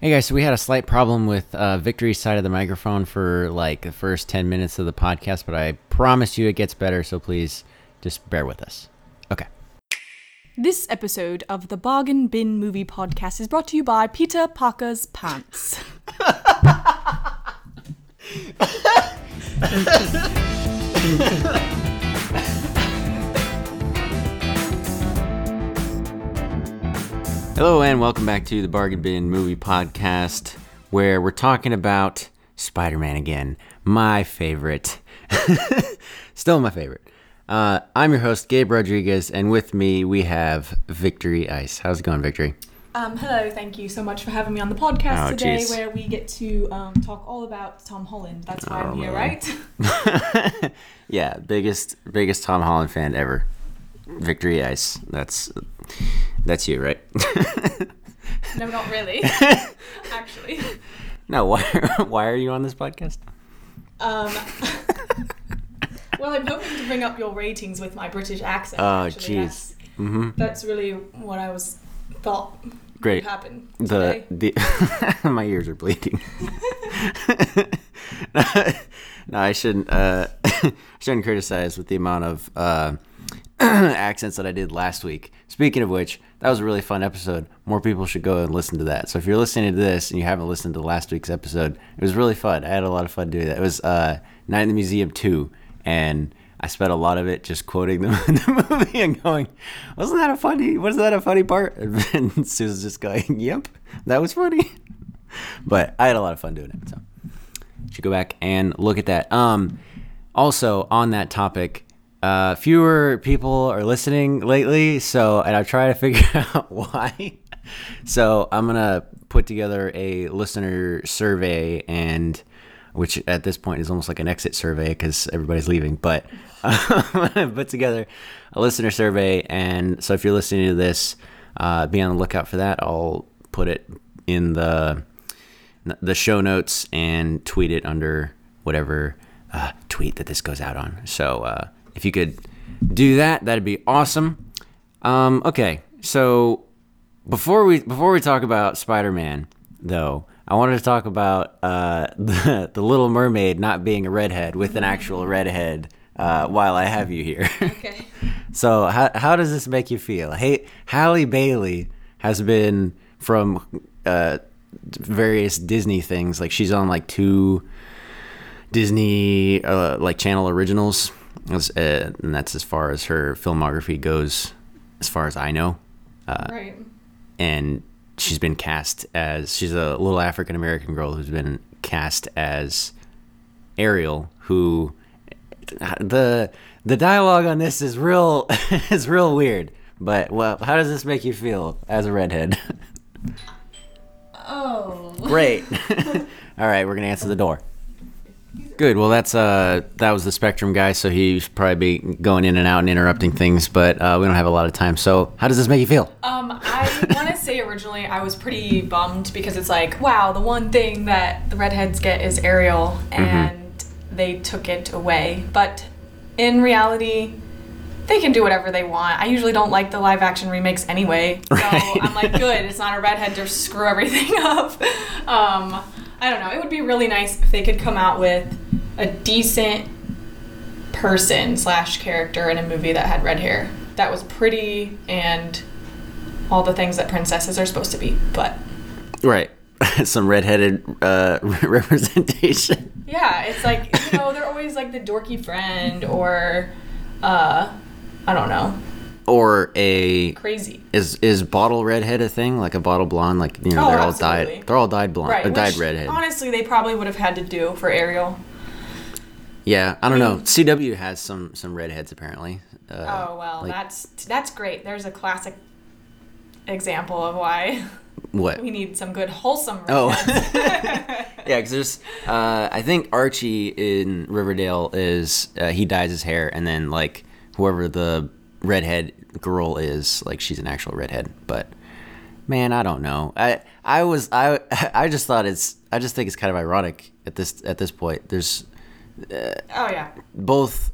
Hey guys, so we had a slight problem with uh, Victory's side of the microphone for like the first 10 minutes of the podcast, but I promise you it gets better, so please just bear with us. Okay. This episode of the Bargain Bin Movie Podcast is brought to you by Peter Parker's Pants. Hello, and welcome back to the Bargain Bin Movie Podcast, where we're talking about Spider Man again. My favorite. Still my favorite. Uh, I'm your host, Gabe Rodriguez, and with me we have Victory Ice. How's it going, Victory? Um, hello, thank you so much for having me on the podcast Oh, today, jeez. where we get to um, talk all about Tom Holland. That's why Oh, I'm here, man. right? yeah, biggest biggest Tom Holland fan ever. Victory Ice. That's that's you, right? no, not really. Actually. no, why why are you on this podcast? Um, well, I'm hoping to bring up your ratings with my British accent. Oh, actually. jeez. That's, that's really what I was thought Great. would happen The the my ears are bleeding. no, I shouldn't. Uh, I shouldn't criticize with the amount of uh, accents that I did last week. Speaking of which, that was a really fun episode. More people should go and listen to that. So if you're listening to this and you haven't listened to last week's episode, it was really fun. I had a lot of fun doing that. It was uh, Night in the Museum two, and I spent a lot of it just quoting the, the movie and going, "Wasn't that a funny? Wasn't that a funny part?" And Susan's just going, "Yep, that was funny." But I had a lot of fun doing it. So should go back and look at that. Um, also on that topic, uh, fewer people are listening lately. So, and I try to figure out why. So I'm gonna put together a listener survey and. Which at this point is almost like an exit survey because everybody's leaving. But I'm gonna put together a listener survey, and so if you're listening to this, uh, be on the lookout for that. I'll put it in the the show notes and tweet it under whatever uh, tweet that this goes out on. So uh, if you could do that, that'd be awesome. Um, okay, so before we before we talk about Spider Man, though, I wanted to talk about uh, the the Little Mermaid not being a redhead with an actual redhead. Uh, while I have you here, Okay. so how how does this make you feel? Hey, Halle Bailey has been from uh, various Disney things. Like she's on like two Disney uh, like channel originals, As- uh, and that's as far as her filmography goes, as far as I know. right. And she's been cast as she's a little African American girl who's been cast as Ariel, who the the dialogue on this is real is real weird. But well, how does this make you feel as a redhead? Oh. Great. All right, we're gonna answer the door. Good. Well, that's uh, that was the Spectrum guy, so he should probably be going in and out and interrupting things, but uh, we don't have a lot of time. So, how does this make you feel? Um, I want to say originally I was pretty bummed because it's like, wow, the one thing that the redheads get is Ariel, and they took it away. But in reality, they can do whatever they want. I usually don't like the live action remakes anyway, so I'm like, good, it's not a redhead to screw everything up. Um, I don't know. It would be really nice if they could come out with a decent person slash character in a movie that had red hair that was pretty and all the things that princesses are supposed to be. But Right. Some redheaded uh, representation. yeah, it's like you know they're always like the dorky friend or uh, I don't know, Or a crazy. is is bottle redhead a thing? Like a bottle blonde? Like you know, Oh, they're all dyed. They're all dyed blonde. Right, or dyed redhead. Honestly, they probably would have had to do for Ariel. yeah, I don't know. mean- CW has some some redheads apparently. Uh, Oh well, like- that's that's great. There's a classic example of why what? we need some good wholesome. Oh. Yeah, because there's, uh, I think Archie in Riverdale is uh, he dyes his hair, and then like whoever the redhead girl is, like she's an actual redhead. But man, I don't know. I I was I I just thought it's I just think it's kind of ironic at this at this point. There's oh yeah, both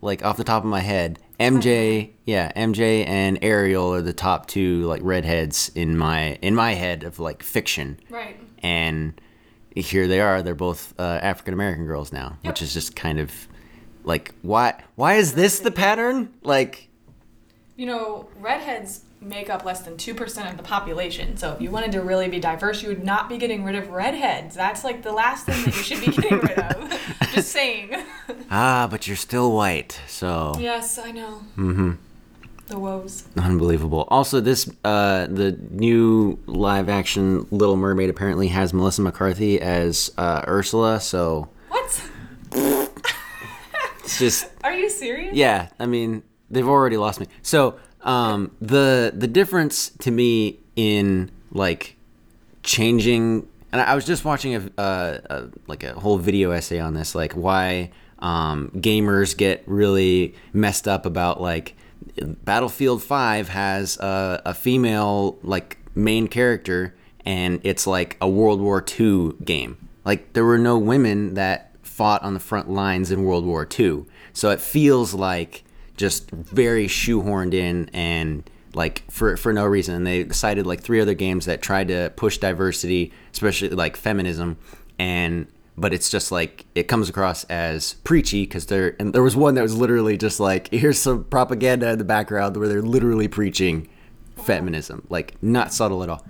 like off the top of my head, MJ, yeah, MJ and Ariel are the top two like redheads in my in my head of like fiction, Right. and here they are. They're both uh, African American girls now, Yep. which is just kind of like why why is this the pattern? Like You know, redheads make up less than 2% of the population. So if you wanted to really be diverse, you would not be getting rid of redheads. That's like the last thing that you should be getting rid of. Just saying. ah, but you're still white, so yes, I know. Mm-hmm. The woes. Unbelievable. Also, this uh, the new live action Little Mermaid apparently has Melissa McCarthy as uh, Ursula. So What? it's just Are you serious? yeah. I mean, they've already lost me. So um, the the difference to me in like changing, and I was just watching a, uh, a like a whole video essay on this, like why um, gamers get really messed up about like Battlefield Five has a, a female like main character, and it's like a World War II game. Like there were no women that fought on the front lines in World War II, so it feels like just very shoehorned in and like for for no reason. And they cited like three other games that tried to push diversity, especially like feminism, and but it's just like it comes across as preachy because there and there was one that was literally just like here's some propaganda in the background where they're literally preaching feminism, like not subtle at all.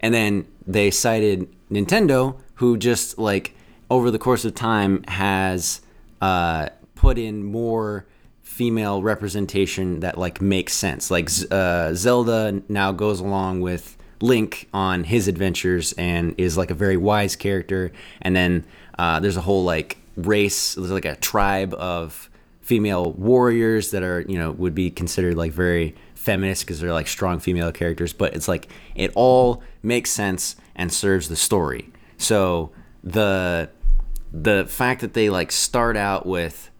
And then they cited Nintendo, who just like over the course of time has uh, put in more female representation that like makes sense. Like uh, Zelda now goes along with Link on his adventures and is like a very wise character. And then uh, there's a whole like race, there's like a tribe of female warriors that are you know would be considered like very feminist because they're like strong female characters but it's like it all makes sense and serves the story so the the fact that they like start out with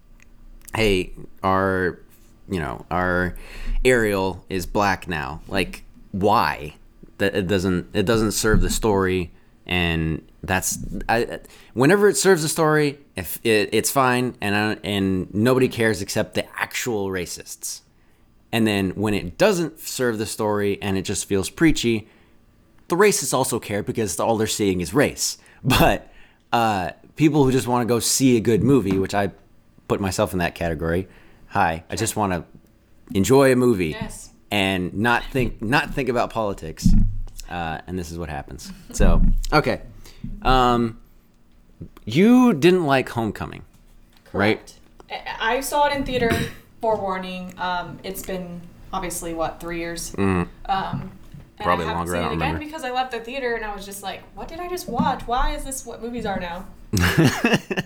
hey our you know our ariel is black now. Like why? That it doesn't it doesn't serve the story and that's I, whenever it serves the story if it, it's fine and I, and nobody cares except the actual racists. And then when it doesn't serve the story and it just feels preachy the racists also care because all they're seeing is race. But uh, people who just want to go see a good movie which i put myself in that category hi i just want to enjoy a movie Yes. and not think not think about politics uh, and this is what happens so okay um, you didn't like homecoming right Correct. I I saw it in theater. Forewarning. Um, it's been obviously what three years. Um, and Mm. Probably I haven't longer, Seen it again remember. because I left the theater and I was just like, "What did I just watch? Why is this what movies are now?"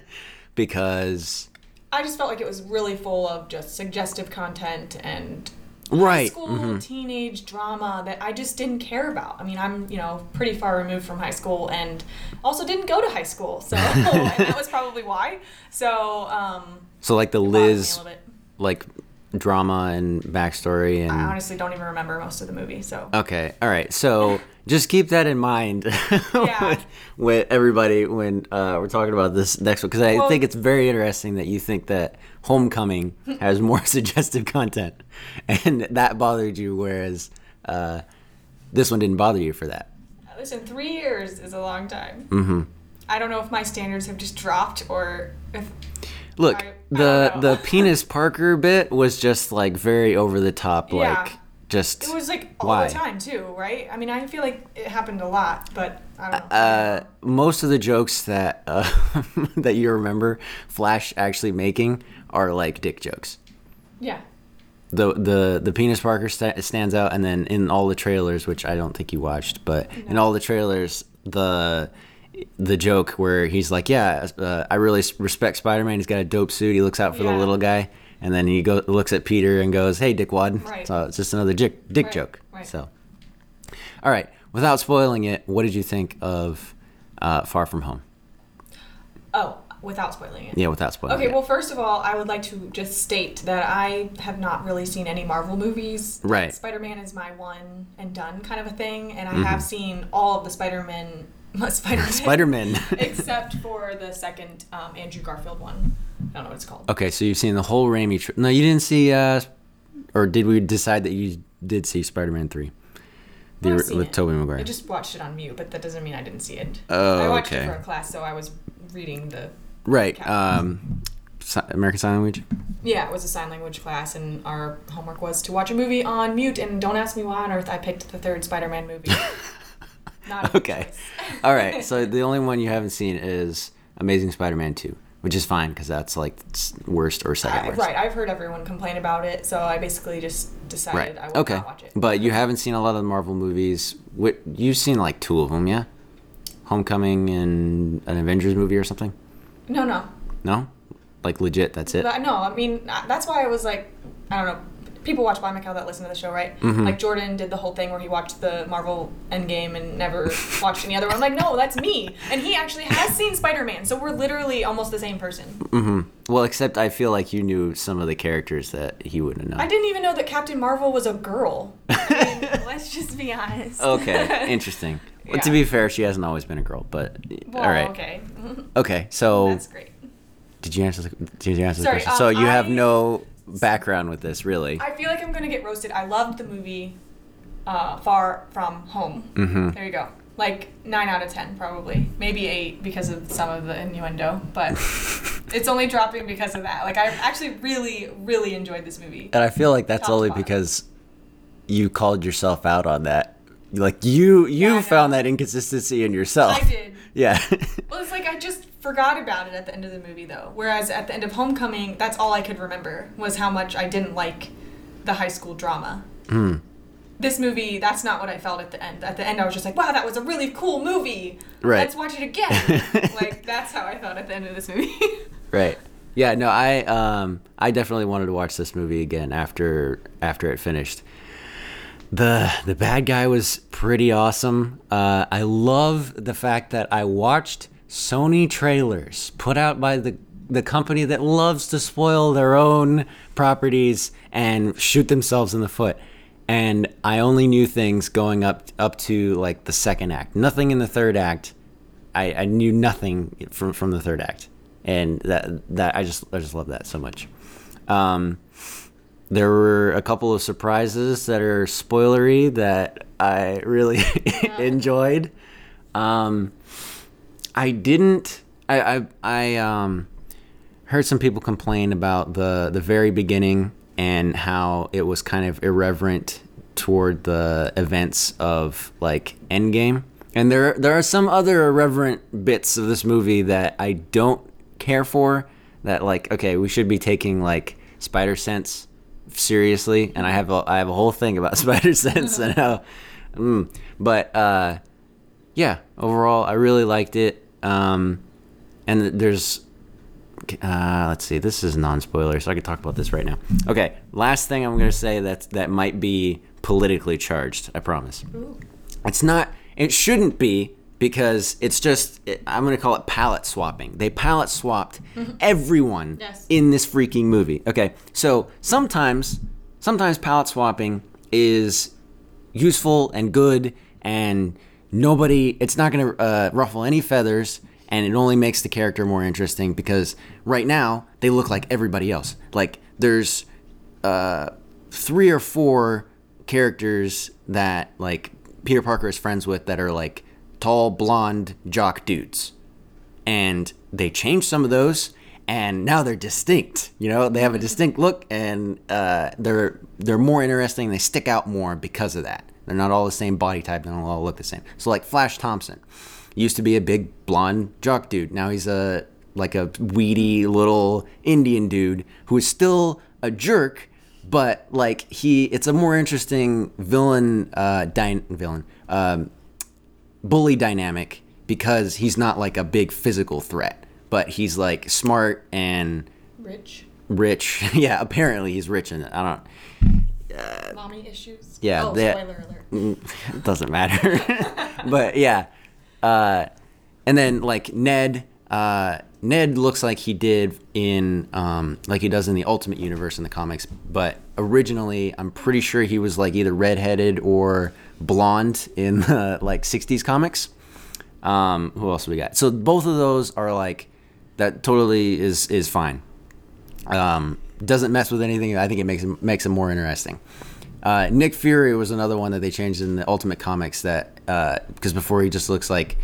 because I just felt like it was really full of just suggestive content and right school mhm. teenage drama that I just didn't care about. I mean, I'm you know pretty far removed from high school and also didn't go to high school, so and that was probably why. So um, so like the it bothered me a liz like drama and backstory and I honestly don't even remember most of the movie. So Okay, all right. So just keep that in mind Yeah. with, with everybody when uh, we're talking about this next one, because I Well- think it's very interesting that you think that Homecoming has more suggestive content, and that bothered you, whereas uh, this one didn't bother you for that. listen, three years is a long time. Mm-hmm. I don't know if my standards have just dropped or if Look, I- I the don't the penis Parker bit was just like very over the top, Yeah. like just it was like all why. the time too, right? I mean, I feel like it happened a lot, but I don't know. uh, most of the jokes that uh, that you remember Flash actually making are like dick jokes. yeah. The the the penis Parker sta- stands out, and then in all the trailers, which I don't think you watched, but in all the trailers, the the joke where he's like, "Yeah, uh, I really respect Spider Man. He's got a dope suit. He looks out for the little guy." And then he go looks at Peter and goes, "Hey, dickwad." Right. So it's just another dick dick Right, joke. right. So, all right. Without spoiling it, what did you think of uh, Far From Home? Oh, without spoiling it. Yeah, without spoiling Okay, it. well, first of all, I would like to just state that I have not really seen any Marvel movies. Right. Spider Man is my one and done kind of a thing, and I Mm-hmm. have seen all of the Spider Man. Spider Man. Spider Man. Except for the second um, Andrew Garfield one. I don't know what it's called. okay, so you've seen the whole Raimi. Tr- no, you didn't see uh, or did we decide that you did see Spider-Man three, the I've seen with it. Tobey I just watched it on mute, but that doesn't mean I didn't see it. Oh, I watched okay. it for a class, so I was reading the. Right. Cap. Um, si- American Sign Language. Yeah, it was a sign language class, and our homework was to watch a movie on mute. And don't ask me why on earth I picked the third Spider-Man movie. Not Okay. All right. So the only one you haven't seen is Amazing Spider-Man two, which is fine because that's like worst or second I- worst. right, I've heard everyone complain about it, so I basically just decided Right. I would Okay. not watch it. But you haven't seen a lot of the Marvel movies. What you've seen like two of them, yeah? Homecoming and an Avengers movie or something? No, no, No? Like legit, that's it. No, I mean that's why I was like, I don't know. People watch Blind Macau that listen to the show, right? Mm-hmm. Like Jordan did the whole thing where he watched the Marvel Endgame and never watched any other one. I'm like, no, that's me, and he actually has seen Spider Man, so we're literally almost the same person. Mm-hmm. Well, except I feel like you knew some of the characters that he wouldn't know. I didn't even know that Captain Marvel was a girl. I mean, let's just be honest. okay, interesting. Well, to be fair, she hasn't always been a girl, but Well, all right. okay, Okay, so that's great. did you answer the did you answer the question? um, so you have I- no background with this, really. I feel like I'm gonna get roasted. I loved the movie uh, Far From Home. Mhm. There you go. Like nine out of ten, probably, maybe eight because of some of the innuendo, but it's only dropping because of that. Like I actually really, really enjoyed this movie. And I feel like that's Top only because you called yourself out on that. Like you you Yeah, found that inconsistency in yourself. I did. Yeah. Well, it's like I just forgot about it at the end of the movie, though. Whereas at the end of Homecoming, that's all I could remember was how much I didn't like the high school drama. Hmm. This movie, that's not what I felt at the end. At the end, I was just like, "Wow, that was a really cool movie. Right. Let's watch it again." like that's how I felt at the end of this movie. Right. Yeah, no, I um I definitely wanted to watch this movie again after after it finished. The the bad guy was pretty awesome. Uh, I love the fact that I watched Sony trailers put out by the the company that loves to spoil their own properties and shoot themselves in the foot. And I only knew things going up up to like the second act. Nothing in the third act. I, I knew nothing from from the third act, and that that I just I just love that so much. Um, there were a couple of surprises that are spoilery that I really enjoyed. Um, I didn't. I I, I um, heard some people complain about the the very beginning and how it was kind of irreverent toward the events of like Endgame. And there there are some other irreverent bits of this movie that I don't care for. That like okay, we should be taking like Spider Sense seriously, and I have a I have a whole thing about Spider Sense and how. Mm, but uh, yeah, overall, I really liked it. Um, and there's uh, let's see. This is non-spoiler, so I can talk about this right now. Okay, last thing I'm gonna say that that might be politically charged. I promise. It's not. It shouldn't be because it's just. It, I'm gonna call it palette swapping. They palette swapped everyone Yes. in this freaking movie. Okay, so sometimes, sometimes palette swapping is useful and good and nobody it's not going to uh, ruffle any feathers and it only makes the character more interesting because right now they look like everybody else. Like there's uh, three or four characters that like peter parker is friends with that are like tall blonde jock dudes. And they changed some of those and now they're distinct you know? They have a distinct look and uh, they're they're more interesting they stick out more because of that they're not all the same body type they don't all look the same. So like flash thompson used to be a big blonde jock dude. Now he's a like a weedy little indian dude who is still a jerk but like he it's a more interesting villain uh dy- villain um bully dynamic because he's not like a big physical threat, but he's like smart and Rich, rich. yeah, apparently he's rich and I don't mommy issues. Yeah, Oh, they- spoiler alert. it doesn't matter. but yeah. Uh, and then like Ned, uh, Ned looks like he did in um, like he does in the Ultimate Universe in the comics, but originally I'm pretty sure he was like either redheaded or blonde in the like 60s comics. Um, who else we got? So both of those are like that totally is is fine. Um, doesn't mess with anything. I think it makes it makes it more interesting. Uh, Nick Fury was another one that they changed in the Ultimate Comics that because before he just looks like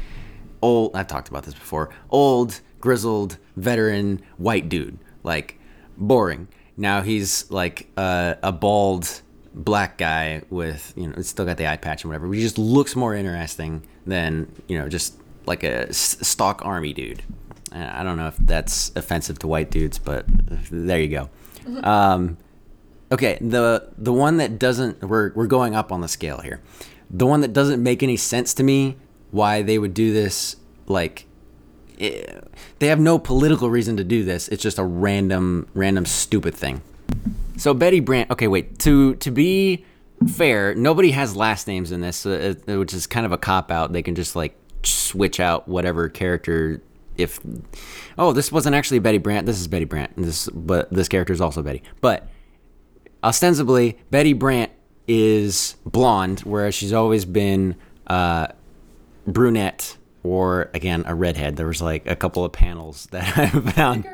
old. I've talked about this before. Old, grizzled, veteran, white dude, like boring. Now he's like uh, a bald black guy with you know it's still got the eye patch and whatever. But he just looks more interesting than you know just like a stock army dude. I don't know if that's offensive to white dudes, but there you go. Um, okay, the the one that doesn't we're we're going up on the scale here. The one that doesn't make any sense to me why they would do this like eh, they have no political reason to do this. It's just a random random stupid thing. So Betty Brant. Okay, wait. To to be fair, nobody has last names in this, uh, uh, which is kind of a cop out. They can just like switch out whatever character. If oh, this wasn't actually Betty Brant. This is Betty Brant. and This but this character is also Betty. But ostensibly, Betty Brant is blonde, whereas she's always been uh, brunette or again a redhead. There was like a couple of panels that I found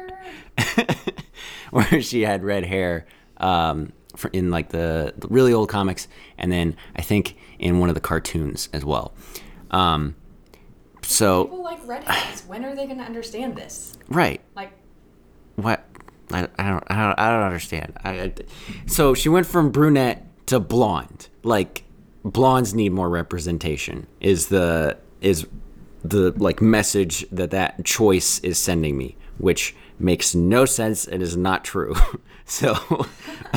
where she had red hair um, for, in like the, the really old comics, and then I think in one of the cartoons as well. Um, so People like redheads. When are they going to understand this? right, Like, what? I, I don't I don't I don't understand. I, I, so she went from brunette to blonde. Like blondes need more representation. Is the is the like message that that choice is sending me, which makes no sense and is not true. so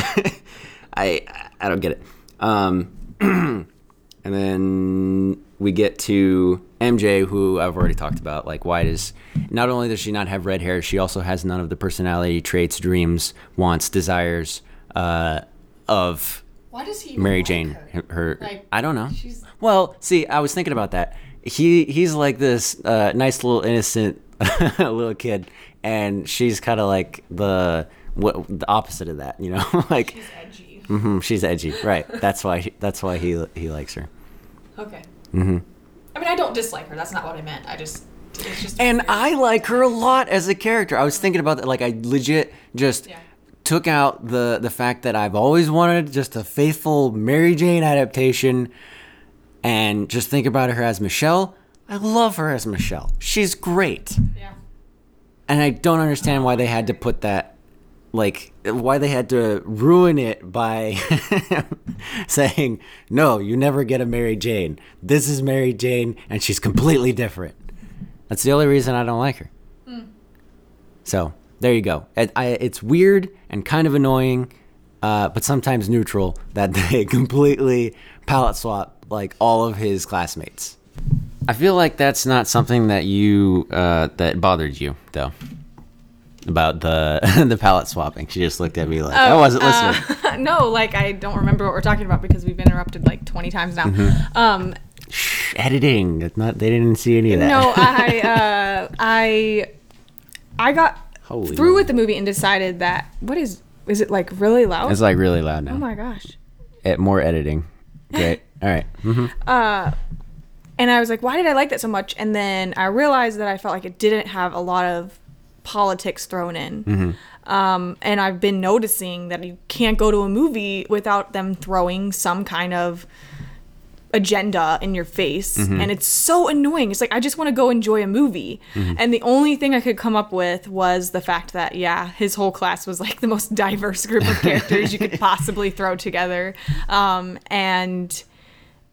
I I don't get it. Um, and then we get to MJ, who I've already talked about. Like, why does not only does she not have red hair, she also has none of the personality traits, dreams, wants, desires uh, of why does he Mary Jane. her? Her, Like, I don't know. Well, see, I was thinking about that. He he's like this uh, nice little innocent little kid, and she's kind of like the what the opposite of that. You know, like She's edgy. mhm, she's edgy, right? That's why that's why he he likes her. Okay. Mm-hmm. I mean, I don't dislike her. That's not what I meant. I just. It's just And weird. I like her a lot as a character. I was thinking about that. Like, I legit just Yeah. took out the the fact that I've always wanted just a faithful Mary Jane adaptation, and just think about her as Michelle. I love her as Michelle. She's great, Yeah. and I don't understand why they had to put that. Like, why they had to ruin it by saying, no, you never get a Mary Jane. This is Mary Jane, and she's completely different. That's the only reason I don't like her. So there you go. It, I, it's weird and kind of annoying, uh, but sometimes neutral that they completely palette swap like all of his classmates. I feel like that's not something that you uh, that bothered you though. About the the palette swapping, she just looked at me like I wasn't listening. Uh, no, like I don't remember what we're talking about because we've been interrupted like 20 times now. Mm-hmm. Um, Shh, editing. It's not. They didn't see any of that. no, I uh, I I got Holy through with the movie and decided that what is is it like really loud? it's like really loud now. oh my gosh. Eh, more editing. Great. All right. Mhm. And I was like, why did I like that so much? And then I realized that I felt like it didn't have a lot of politics thrown in. Mm-hmm. Um, and I've been noticing that you can't go to a movie without them throwing some kind of agenda in your face. Mm-hmm. And it's so annoying. It's like, I just want to go enjoy a movie. Mm-hmm. And the only thing I could come up with was the fact that, yeah, his whole class was like the most diverse group of characters you could possibly throw together. Um, and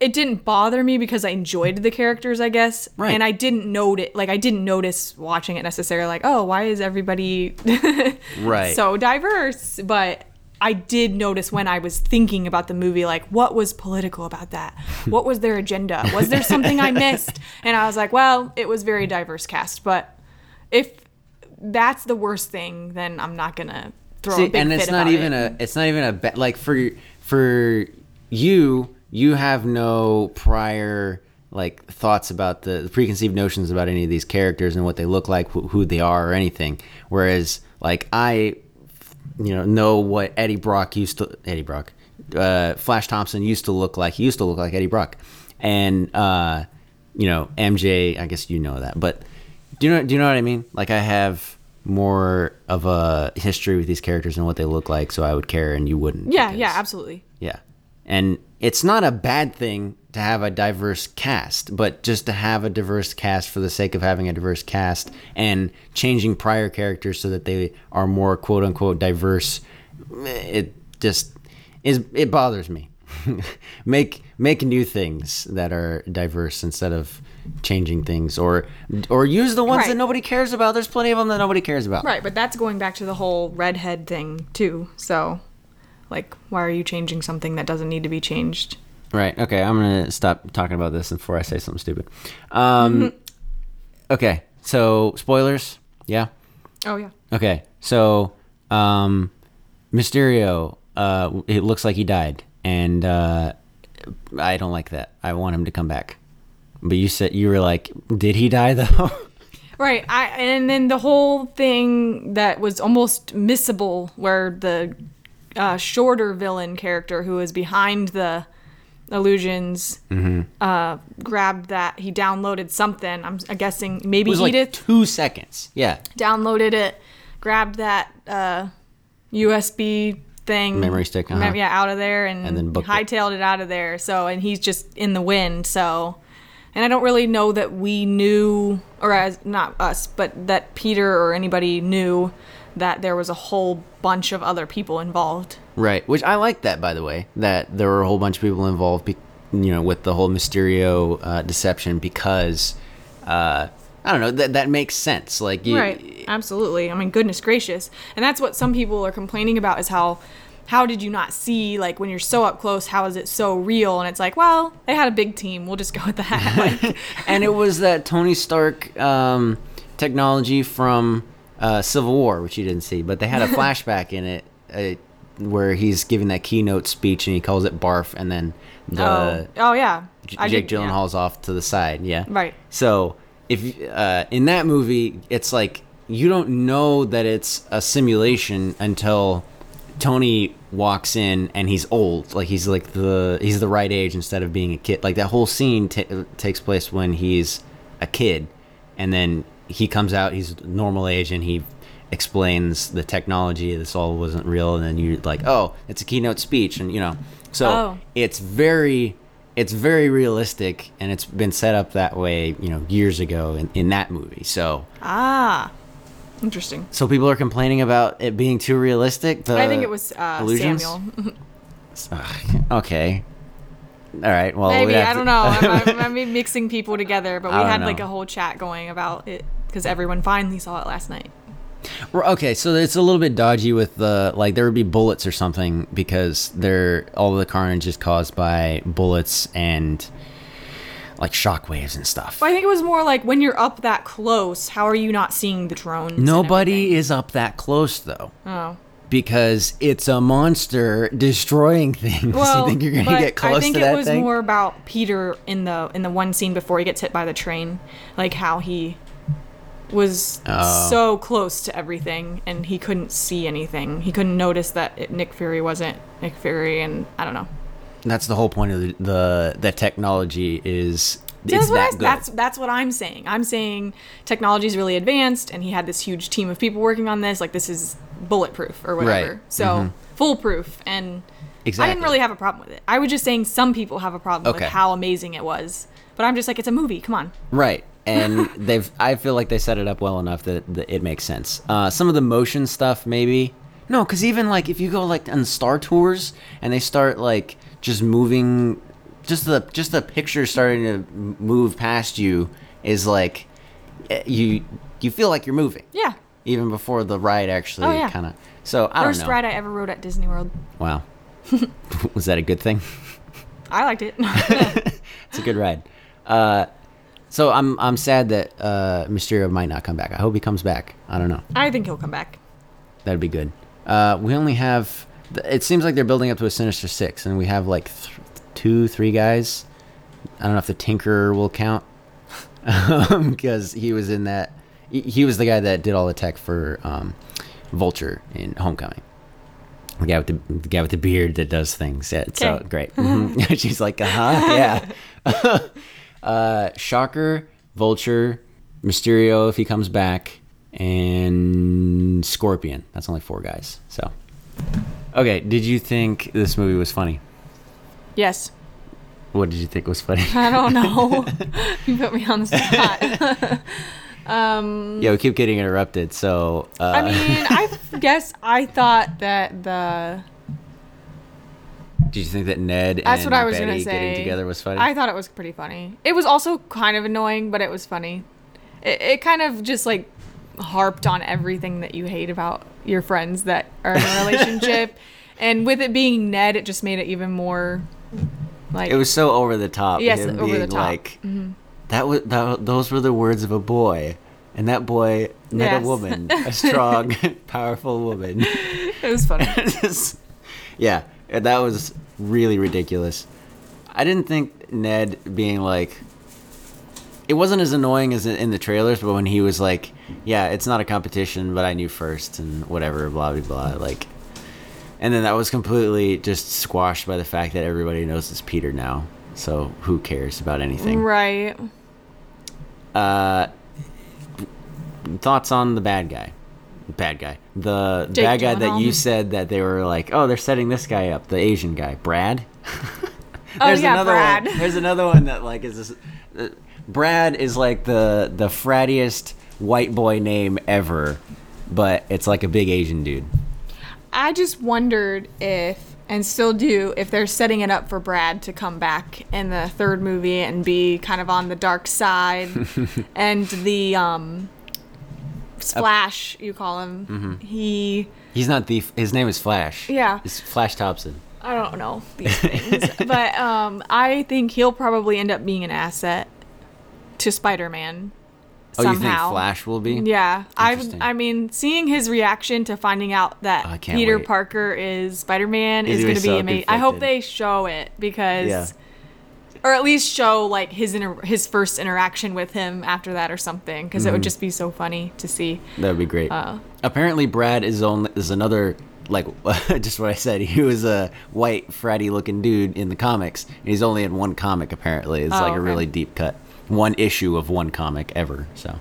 it didn't bother me because I enjoyed the characters, I guess. Right. And I didn't notice, like, I didn't notice watching it necessarily, like, oh, why is everybody Right. so diverse? But I did notice when I was thinking about the movie, like, what was political about that? What was their agenda? Was there something I missed? And I was like, well, it was very diverse cast. But if that's the worst thing, then I'm not gonna throw a See, big and fit it's not even it. a. It's not even a. Be- like for for you, you have no prior like thoughts about the, the preconceived notions about any of these characters and what they look like, who, who they are, or anything. Whereas, like I, you know, know what Eddie Brock used to Eddie Brock, uh, Flash Thompson used to look like. He used to look like Eddie Brock, and uh, you know MJ. I guess you know that, but do you know do you know what I mean? Like I have more of a history with these characters and what they look like, so I would care and you wouldn't. Yeah, because- yeah, absolutely. yeah. And it's not a bad thing to have a diverse cast, but just to have a diverse cast for the sake of having a diverse cast and changing prior characters so that they are more quote unquote diverse, it just is it bothers me. make make new things that are diverse instead of changing things or or use the ones that nobody cares about. There's plenty of them that nobody cares about. Right, but that's going back to the whole redhead thing too. So, like, why are you changing something that doesn't need to be changed? Right. Okay. I'm gonna stop talking about this before I say something stupid. Um, okay. So spoilers. Yeah. Oh yeah. Okay. So um, Mysterio. Uh, it looks like he died, and uh, I don't like that. I want him to come back. But you said you were like, did he die though? Right. I and then the whole thing that was almost missable, where the uh, shorter villain character who was behind the illusions uh, grabbed that. He downloaded something. I'm guessing maybe it was like two seconds. Yeah. downloaded it, grabbed that uh, USB thing, Memory stick, uh-huh. yeah, out of there, and, And then booked it. hightailed it out of there. So, and he's just in the wind. So, and I don't really know that we knew, or as not us, but that Peter or anybody knew that there was a whole bunch of other people involved. Right, which I like that by the way, that there were a whole bunch of people involved, you know, with the whole Mysterio uh, deception because uh, I don't know that that makes sense. Like, you, right absolutely i mean goodness gracious and that's what some people are complaining about is how how did you not see like when you're so up close how is it so real and it's like well they had a big team we'll just go with that like, and it was that Tony Stark um, technology from uh, Civil War, which you didn't see, but they had a flashback in it uh, where he's giving that keynote speech and he calls it barf, and then the oh, oh yeah J- Jake did- yeah. Gyllenhaal's off to the side. Yeah. Right. So if uh, in that movie, it's like you don't know that it's a simulation until Tony walks in and he's old, like he's like the he's the right age instead of being a kid. Like that whole scene ta takes place when he's a kid, and then he comes out, he's normal age, and he explains the technology. This all wasn't real, and then you're like, oh, it's a keynote speech, and you know, so Oh. it's very it's very realistic and it's been set up that way you know years ago in, in that movie so. Ah interesting. So people are complaining about it being too realistic i think it was uh, illusions? samuel. Okay. All right well maybe we'd i don't know. I'm, I'm, I'm mixing people together but we had like a whole chat going about it because everyone finally saw it last night Okay, so it's a little bit dodgy with the like there would be bullets or something because they're all the carnage is caused by bullets and like shockwaves and stuff. Well, I think it was more like when you're up that close, how are you not seeing the drones? Nobody is up that close though. Oh. Because it's a monster destroying things. Well, you think you're gonna get close I think it was thing? more about Peter in the in the one scene before he gets hit by the train, like how he was Oh. so close to everything and he couldn't see anything. He couldn't notice that it, Nick Fury wasn't Nick Fury, and I don't know. That's the whole point of the the, the technology is it's that's, what that I- good. that's that's what I'm saying. I'm saying technology is really advanced, and he had this huge team of people working on this. Like this is bulletproof or whatever. Right. So mm-hmm. foolproof, and I didn't really have a problem with it. I was just saying some people have a problem Okay. with how amazing it was. But I'm just like, it's a movie. Come on. Right. And they've I feel like they set it up well enough that, that it makes sense. Uh, some of the motion stuff maybe. No, cuz even like if you go like on Star Tours and they start like just moving just the just the picture starting to move past you is like eh, you you feel like you're moving Yeah. even before the ride actually Oh, yeah. kind of. So I First don't know. ride I ever rode at Disney World. Wow. Was that a good thing? I liked it. It's a good ride. Uh, so I'm I'm sad that uh, Mysterio might not come back. I hope he comes back. I don't know. I think he'll come back. That'd be good. Uh, we only have. It seems like they're building up to a Sinister Six, and we have like th- two, three guys. I don't know if the Tinker will count because he was in that. He, was the guy that did all the tech for um, Vulture in Homecoming. The guy with the, the guy with the beard that does things. Yeah, so Okay. great. Mhm. She's like, uh huh, yeah. Uh, Shocker, Vulture, Mysterio if he comes back, and Scorpion. That's only four guys. So, okay. Did you think this movie was funny? Yes. What did you think was funny? I don't know. you put me on the spot. um, yeah, we keep getting interrupted. So, uh, I mean, I guess I thought that the. Did you think that Ned That's and what I was Betty gonna say. getting together was funny? I thought it was pretty funny. It was also kind of annoying, but it was funny. It, it kind of just like harped on everything that you hate about your friends that are in a relationship, and with it being Ned, it just made it even more like it was so over the top. Yes, him over the top. Mm-hmm. That was that, those were the words of a boy, and that boy met Yes. a woman, a strong, powerful woman. it was funny. Yeah, that was really ridiculous. I didn't think Ned being like. It wasn't as annoying as in- the trailers, but when he was like, "Yeah, it's not a competition, but I knew first and whatever, blah blah blah," like, and then that was completely just squashed by the fact that everybody knows it's Peter now. So who cares about anything? right. Uh, thoughts on the bad guy? Bad guy. The Jake bad guy that you said that they were like, oh, they're setting this guy up, the Asian guy, Brad. Oh, yeah, another Brad. One. There's another one that like is this. Uh, Brad is like the the frattiest white boy name ever, but it's like a big Asian dude. I just wondered if, and still do, if they're setting it up for Brad to come back in the third movie and be kind of on the dark side, and the um, Splash, you call him. Mm-hmm. He, He's not the. His name is Flash. Yeah. It's Flash Thompson. I don't know these things, but um, I think he'll probably end up being an asset to Spider-Man. Oh, somehow. you think Flash will be? Yeah, I I mean, seeing his reaction to finding out that Oh, Peter wait. Parker is Spider Man He's is gonna be be so amazing. I hope they show it because, Yeah. Or at least show like his inter- his first interaction with him after that or something, because Mm-hmm. it would just be so funny to see. That would be great. Uh, Apparently, Brad is only is another like just what I said. He was a white fratty looking dude in the comics. And he's only in one comic. Apparently, it's Oh, like a really deep cut. One issue of one comic ever. So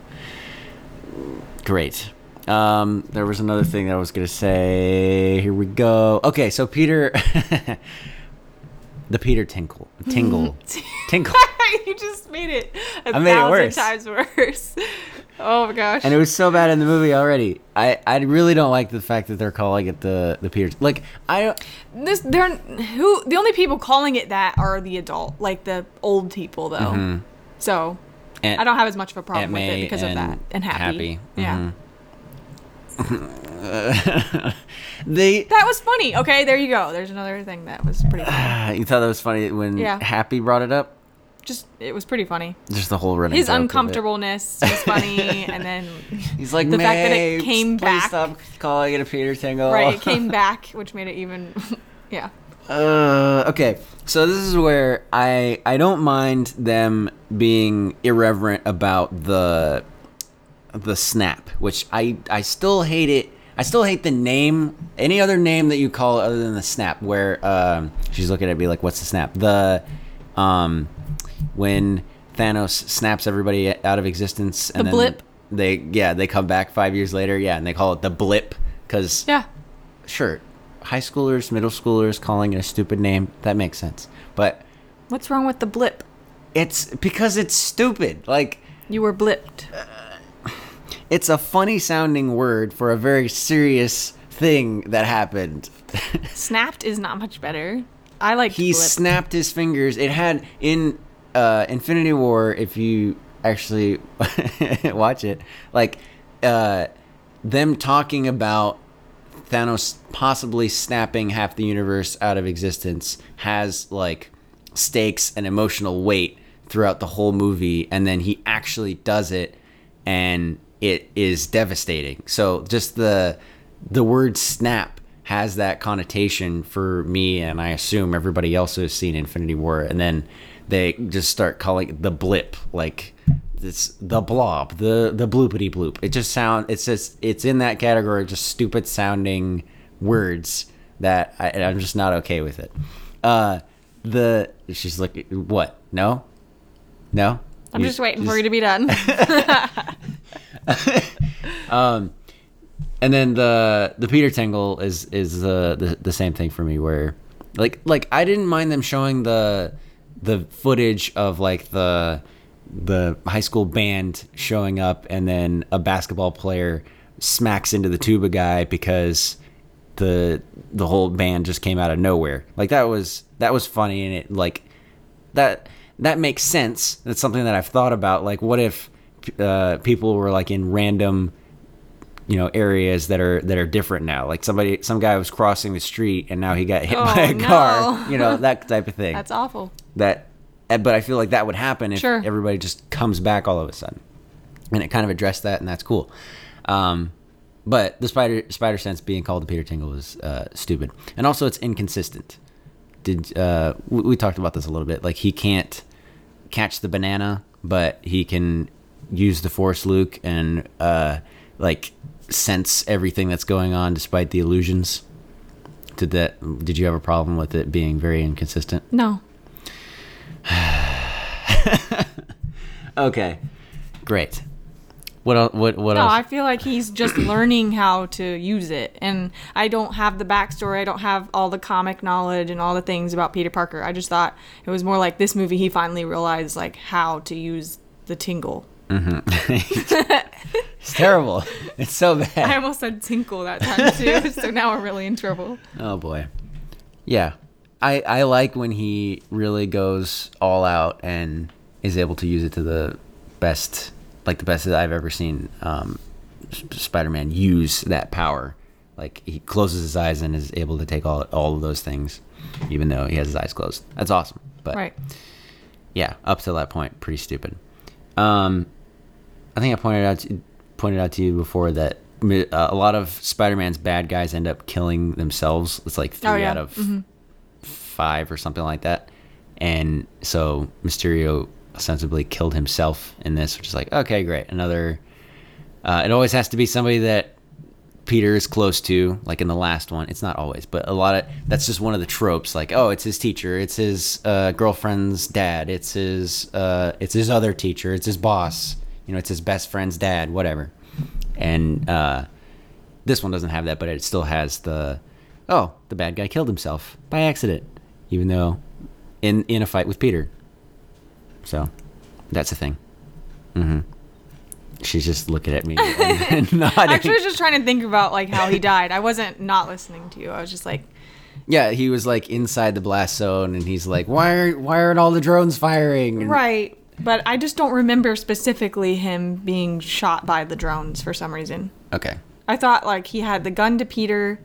great. Um, there was another thing that I was gonna say. Here we go. Okay, so Peter, the Peter Tinkle, Tingle, Tinkle. you just made it a I made it thousand worse. times worse. Oh my gosh. and it was so bad in the movie already. I, I really don't like the fact that they're calling it the the Peter. Like I don't. this they're who the only people calling it that are the adult, like the old people though. Mm-hmm. So Aunt- I don't have as much of a problem with it because of that. And happy. Happy. Yeah. Mm-hmm. they. That was funny. Okay, there you go. There's another thing that was pretty funny. You thought that was funny when Yeah. Happy brought it up. Just it was pretty funny. Just the whole running. His joke of it. uncomfortableness was funny and then He's like the fact that it came please back. Stop calling it a Peter Tingle. right, it came back, which made it even yeah. Uh, okay, so this is where I I don't mind them being irreverent about the the snap, which I I still hate it. I still hate the name. Any other name that you call other than the snap, where um, she's looking at me like, "What's the snap?" The um, when Thanos snaps everybody out of existence, and The then blip? They yeah they come back five years later, yeah, and they call it the blip because Yeah. sure, high schoolers, middle schoolers calling it a stupid name, that makes sense. But What's wrong with the blip? it's because it's stupid. Like, You were blipped. It's a funny sounding word for a very serious thing that happened. Snapped is not much better. I like he blip. snapped his fingers. It had in uh, Infinity War, if you actually watch it, like uh, them talking about Thanos possibly snapping half the universe out of existence has like stakes and emotional weight throughout the whole movie, and then he actually does it, and it is devastating. So just the the word snap has that connotation for me, and I assume everybody else who's seen Infinity War, and then they just start calling it the blip, like it's the blob, the the bloopity bloop. It just sound it's just it's in that category of just stupid sounding words that I, I'm just not okay with it. Uh, the she's like, what? No, no. I'm just waiting for you to be done. Um, and then the the Peter Tingle is is the, the the same thing for me where like like I didn't mind them showing the the footage of like the the high school band showing up and then a basketball player smacks into the tuba guy because the the whole band just came out of nowhere. Like that was that was funny and it like that that makes sense. That's something that I've thought about. Like what if uh, people were like in random you know areas that are that are different now. Like somebody some guy was crossing the street and now he got hit Oh, by a no. car you know that type of thing. That's awful. that eh, but i feel like that would happen if Sure. everybody just comes back all of a sudden. And it kind of addressed that and that's cool. Um but the spider spider sense being called the peter tingle is uh, stupid. And also it's inconsistent. Did uh we, we talked about this a little bit. Like he can't catch the banana but he can use the force luke and uh like sense everything that's going on despite the illusions did that did you have a problem with it being very inconsistent No. Okay, great. What what what No, else? I feel like he's just learning how to use it. And I don't have the backstory. I don't have all the comic knowledge and all the things about Peter Parker. I just thought it was more like this movie he finally realized like how to use the tingle. it's terrible. It's so bad. I almost said tinkle that time too, so now we're really in trouble. Oh boy. Yeah, I I like when he really goes all out and is able to use it to the best, like the best that I've ever seen. Um, Spider-Man use that power. Like he closes his eyes and is able to take all all of those things, even though he has his eyes closed. That's awesome. But Right. yeah, up to that point, pretty stupid. Um, I think I pointed out to, pointed out to you before that uh, a lot of Spider-Man's bad guys end up killing themselves. It's like three Oh, yeah. out of five or something like that. And so Mysterio ostensibly killed himself in this, which is like okay, great. Another. Uh, it always has to be somebody that Peter is close to, like in the last one. It's not always, but a lot of that's just one of the tropes. Like, oh, it's his teacher, it's his uh, girlfriend's dad, it's his uh, it's his other teacher, it's his boss. You know, it's his best friend's dad, whatever. And uh, this one doesn't have that, but it still has the oh, the bad guy killed himself by accident, even though in in a fight with Peter. So that's a thing. Mm-hmm. She's just looking at me and, and nodding. Actually, I was just trying to think about like how he died. I wasn't not listening to you. I was just like, Yeah, he was like inside the blast zone, and he's like, "Why are why aren't all the drones firing?" And- right. But I just don't remember specifically him being shot by the drones for some reason. Okay. I thought like he had the gun to Peter,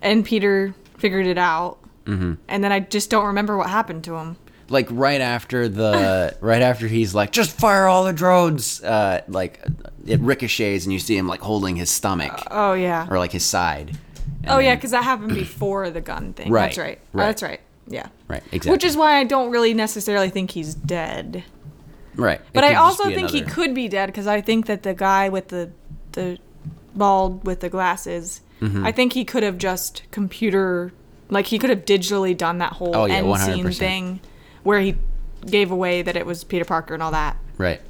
and Peter figured it out. Mm-hmm. And then I just don't remember what happened to him. Like right after the right after he's like, "Just fire all the drones!" Uh, like it ricochets, and you see him like holding his stomach Oh yeah. or like his side. And Oh yeah, because that happened before the gun thing. Right, That's right. Oh, right. that's right. Yeah. right, exactly. Which is why I don't really necessarily think he's dead. Right. But I also think he could be dead because I think that the guy with the the bald with the glasses, Mm-hmm. I think he could have just computer like he could have digitally done that whole Oh, yeah, end scene 100%. thing where he gave away that it was Peter Parker and all that. Right.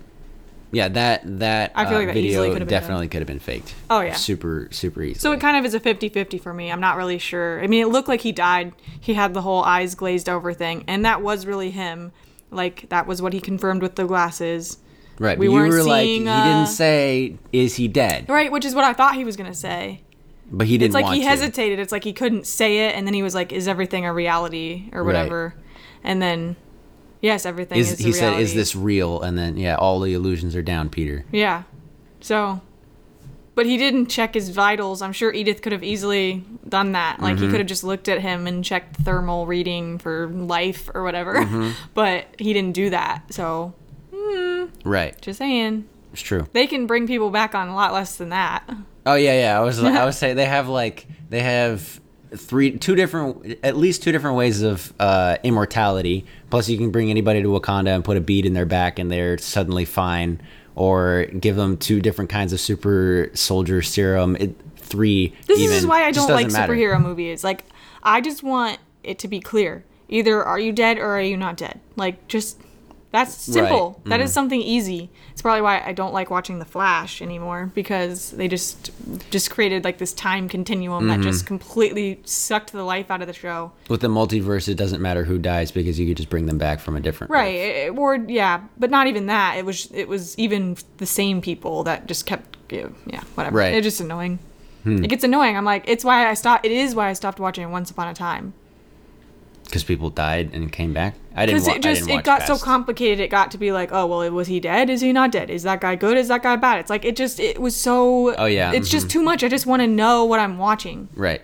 Yeah, that that I feel uh, like that video could definitely could have been faked. Oh, yeah. Super super easy. So it kind of is a 50-50 for me. I'm not really sure. I mean, it looked like he died. He had the whole eyes glazed over thing, and that was really him. Like that was what he confirmed with the glasses. right. we weren't were like, seeing, he uh, didn't say, "Is he dead?" Right, which is what I thought he was going to say. But he didn't. It's like he to. hesitated. It's like he couldn't say it, and then he was like, "Is everything a reality or whatever?" Right. whatever?" And then, yes, everything is. Is, he said, "Is this real?" And then, yeah, all the illusions are down, Peter. Yeah. So, but he didn't check his vitals. I'm sure Edith could have easily done that. Like Mm-hmm. he could have just looked at him and checked thermal reading for life or whatever. Mm-hmm. But he didn't do that. So, Right. just saying, It's true. they can bring people back on a lot less than that. Oh yeah, yeah. I was I was saying they have like they have three two different at least two different ways of uh, immortality. Plus, you can bring anybody to Wakanda and put a bead in their back, and they're suddenly fine. Or give them two different kinds of super soldier serum. It, three. This even. is why I don't like matter. superhero movies. Like, I just want it to be clear. Either are you dead or are you not dead? Like, just That's simple. Right. That is something easy. It's probably why I don't like watching The Flash anymore because they just just created like this time continuum that Mm-hmm. just completely sucked the life out of the show. With the multiverse, it doesn't matter who dies because you could just bring them back from a different. Right. it- or yeah, but not even that. It was it was even the same people that just kept yeah, whatever. Right. Hmm. It's just annoying. It gets annoying. I'm like, it's why I stopped. It is why I stopped watching Once Upon a Time. Because people died and came back. I didn't. Because it just it got so complicated. It got to be like, oh well, was he dead? Is he not dead? Is that guy good? Is that guy bad? It's like it just it was so. Oh, yeah, It's just too much. I just want to know what I'm watching. Right.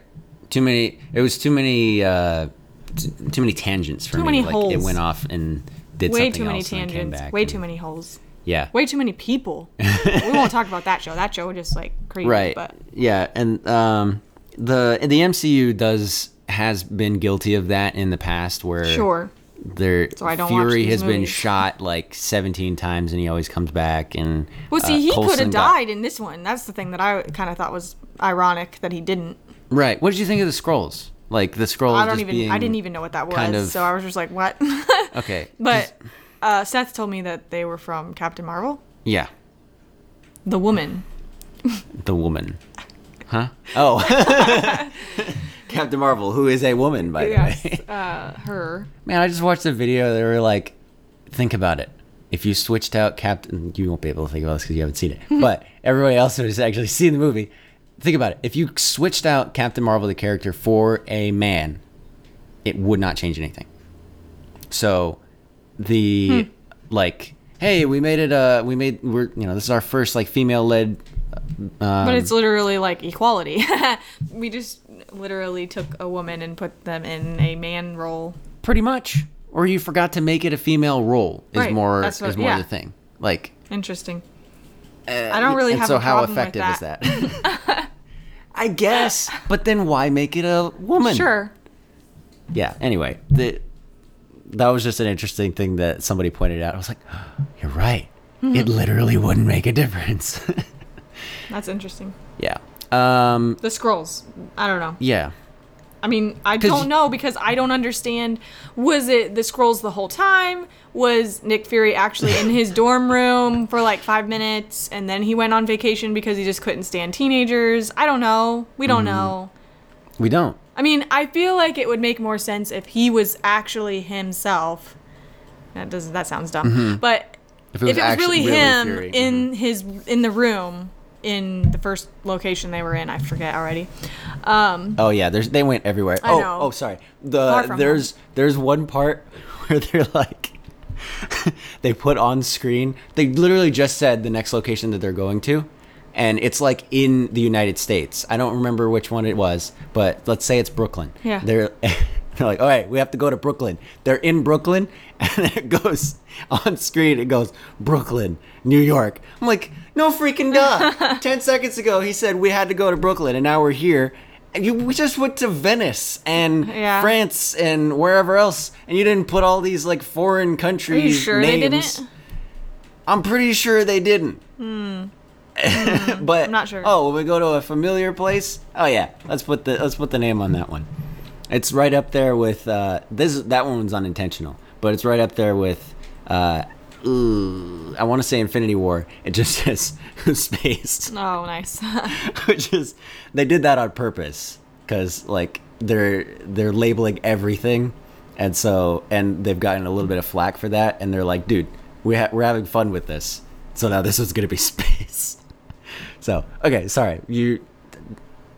Too many. It was too many. Uh, t- too many tangents for Too me. many like holes. it went off and did Way too many else and came tangents. Way and- too many holes. Yeah. Way too many people. we won't talk about that show. That show was just like crazy. Right. But Yeah, and um, the the MCU does has been guilty of that in the past, where sure. their why I don't watch Fury has been shot like seventeen times, and he always comes back. And Well, see, uh, he could have got- died in this one. That's the thing that I kind of thought was ironic that he didn't. Right. What did you think of the Skrulls? Like the Skrulls. I don't even. I didn't even know what that was. kind of- so I was just like, what? Okay. but uh, Seth told me that they were from Captain Marvel, Yeah. the woman. The woman. Huh? Oh. Captain Marvel, who is a woman, by the way. uh, her. Man, I just watched a video. They were like, think about it. If you switched out Captain, you won't be able to think about this because you haven't seen it. but everybody else who has actually seen the movie, think about it. If you switched out Captain Marvel, the character, for a man, it would not change anything. So, the like, hey, we made it. Uh, we made we're you know this is our first like female led. Um, But it's literally like equality. we just literally took a woman and put them in a man role. pretty much, or you forgot to make it a female role is Right, more what- is more yeah. the thing. Like Interesting. Uh, I don't really have so a how effective is that. that? I guess, but then why make it a woman? Sure. Yeah. Anyway, the that was just an interesting thing that somebody pointed out. I was like, you're right. Mm-hmm. It literally wouldn't make a difference. That's interesting. yeah. Um. The Skrulls. I don't know. Yeah. I mean, I don't know because I don't understand. Was it the Skrulls the whole time? Was Nick Fury actually in his dorm room for like five minutes and then he went on vacation because he just couldn't stand teenagers? I don't know. We don't Mm-hmm. know. We don't. I mean, I feel like it would make more sense if he was actually himself. That does that sounds dumb, but Mm-hmm. If if it was, actu- really, him Fury. in his in the room in the first location they were in, I forget already. Um, Oh yeah, there's they went everywhere. I oh, know. oh sorry. The there's there's one part where they're like they put on screen. They literally just said the next location that they're going to and it's like in the United States. I don't remember which one it was, but let's say it's Brooklyn. Yeah. They're they're like, "All right, we have to go to Brooklyn." They're in Brooklyn and it goes on screen it goes Brooklyn, New York. I'm like, "No freaking duh." 10 seconds ago he said we had to go to Brooklyn and now we're here. And you, we just went to Venice and Yeah. France and wherever else, and you didn't put all these like foreign countries. are you sure names. they didn't? I'm pretty sure they didn't. but I'm not sure. Oh, when we go to a familiar place, oh yeah, let's put the let's put the name on that one. It's right up there with uh, this. That one was unintentional, but it's right up there with. Uh, ooh, I want to say Infinity War. It just says space, Oh, nice. which is they did that on purpose because like they're they're labeling everything, and so and they've gotten a little bit of flack for that, and they're like, dude, we ha- we're having fun with this, so now this is gonna be space. So okay, sorry you.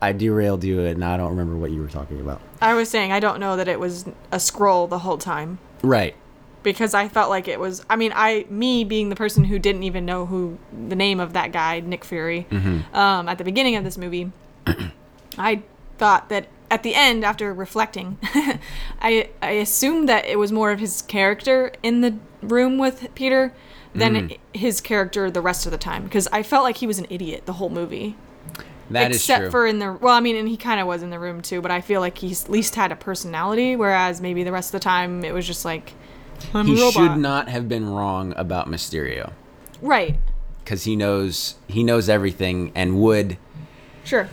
I derailed you, and I don't remember what you were talking about. I was saying I don't know that it was a Skrull the whole time Right. Because I felt like it was. I mean, I me being the person who didn't even know who the name of that guy Nick Fury um, at the beginning of this movie, I thought that at the end, after reflecting, I I assumed that it was more of his character in the room with Peter than his character the rest of the time because I felt like he was an idiot the whole movie. That is except true. for in the well, I mean, and he kind of was in the room too, but I feel like he's at least had a personality, whereas maybe the rest of the time it was just like I'm he should not have been wrong about Mysterio Right. because he knows he knows everything and would Sure.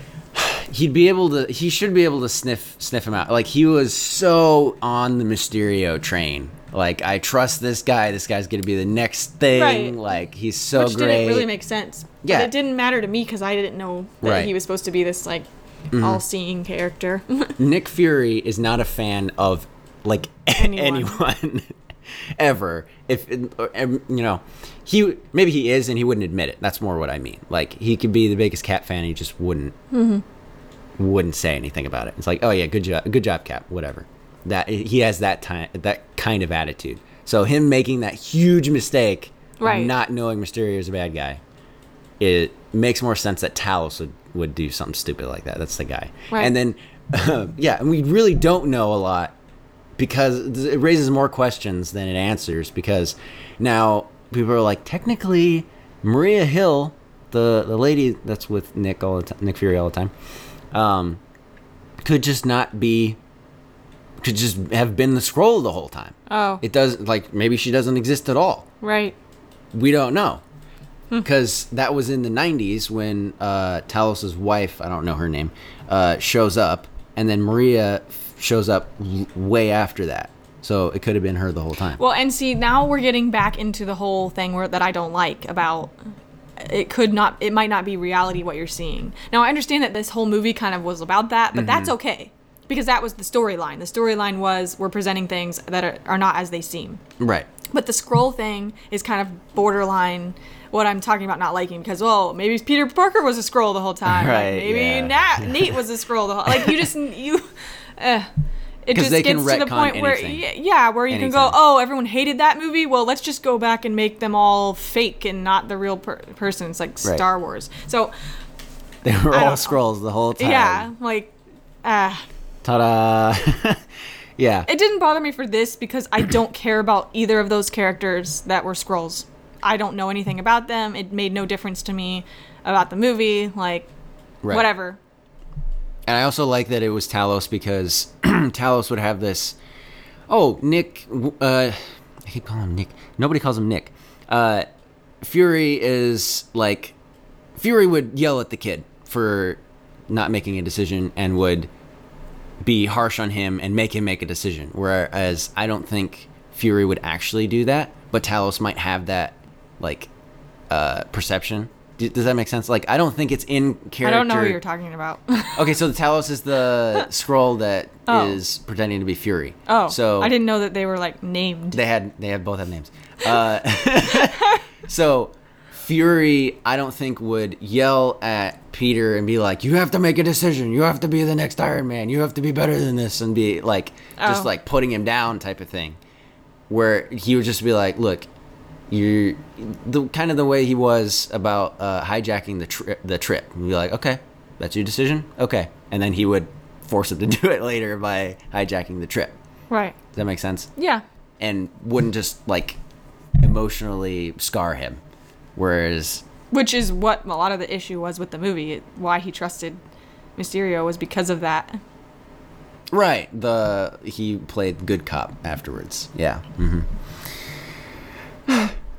he'd be able to he should be able to sniff sniff him out like he was so on the mysterio train Like I trust this guy. This guy's gonna be the next thing. Right. Like he's so Which great. didn't really make sense. Yeah. But it didn't matter to me because I didn't know that Right. Mm-hmm. he was supposed to be this like all-seeing character. Nick Fury is not a fan of like anyone, Anyone. ever. If you know, he maybe he is and he wouldn't admit it. That's more what I mean. Like he could be the biggest Cap fan, he just wouldn't mm-hmm. wouldn't say anything about it. It's like, oh yeah, good job, good job, Cap. Whatever. That he has that time, that kind of attitude. So him making that huge mistake, Right. not knowing Mysterio is a bad guy, it makes more sense that Talos would, would do something stupid like that. That's the guy. Right. And then, yeah, and we really don't know a lot because it raises more questions than it answers. Because now people are like, technically, Maria Hill, the the lady that's with Nick all the time, Nick Fury all the time, um, could just not be, could just have been the Skrull the whole time. oh, It does like maybe she doesn't exist at all right. we don't know because that was in the 90s when uh, Talos's wife, I don't know her name, uh, shows up, and then Maria shows up way after that. So it could have been her the whole time. Well, and see, now we're getting back into the whole thing where that I don't like about it could not it might not be reality what you're seeing. Now, I understand that this whole movie kind of was about that, but that's mm-hmm. okay. Because that was the storyline. The storyline was we're presenting things that are, are not as they seem. right. But the Skrull thing is kind of borderline what I'm talking about not liking because well maybe Peter Parker was a Skrull the whole time. Like, Right, maybe yeah. Nat, Nate was a Skrull the whole like you just you uh, it just gets to the point where anything. y- yeah where you can go oh everyone hated that movie well let's just go back and make them all fake and not the real per- person it's like Right. Star Wars so They were all Skrulls the whole time. yeah like uh Ta da! yeah. it didn't bother me for this because I don't care about either of those characters that were Skrulls. I don't know anything about them. It made no difference to me about the movie. Like, Right. whatever. And I also like that it was Talos because Talos would have this. Oh, Nick. Uh, I keep calling him Nick. Nobody calls him Nick. Uh, Fury is like. Fury would yell at the kid for not making a decision and would be harsh on him and make him make a decision. Whereas I don't think Fury would actually do that, but Talos might have that, like, uh, perception. Does that make sense? Like, I don't think it's in character. I don't know who you're talking about. Okay, so the Talos is the Skrull that is Oh. pretending to be Fury. oh, so I didn't know that they were like named. They had they had both have names. Uh, so Fury, I don't think would yell at Peter and be like, "You have to make a decision. You have to be the next Iron Man. You have to be better than this," and be like just Oh. like putting him down type of thing. Where he would just be like, "Look." You're the kind of the way he was about uh, hijacking the trip. The trip, and be like, "Okay, that's your decision. Okay," and then he would force him to do it later by hijacking the trip. right. Does that make sense? Yeah. and wouldn't just like emotionally scar him. Whereas, Which is what a lot of the issue was with the movie. Why he trusted Mysterio was because of that. right, the he played good cop afterwards. Yeah. hmm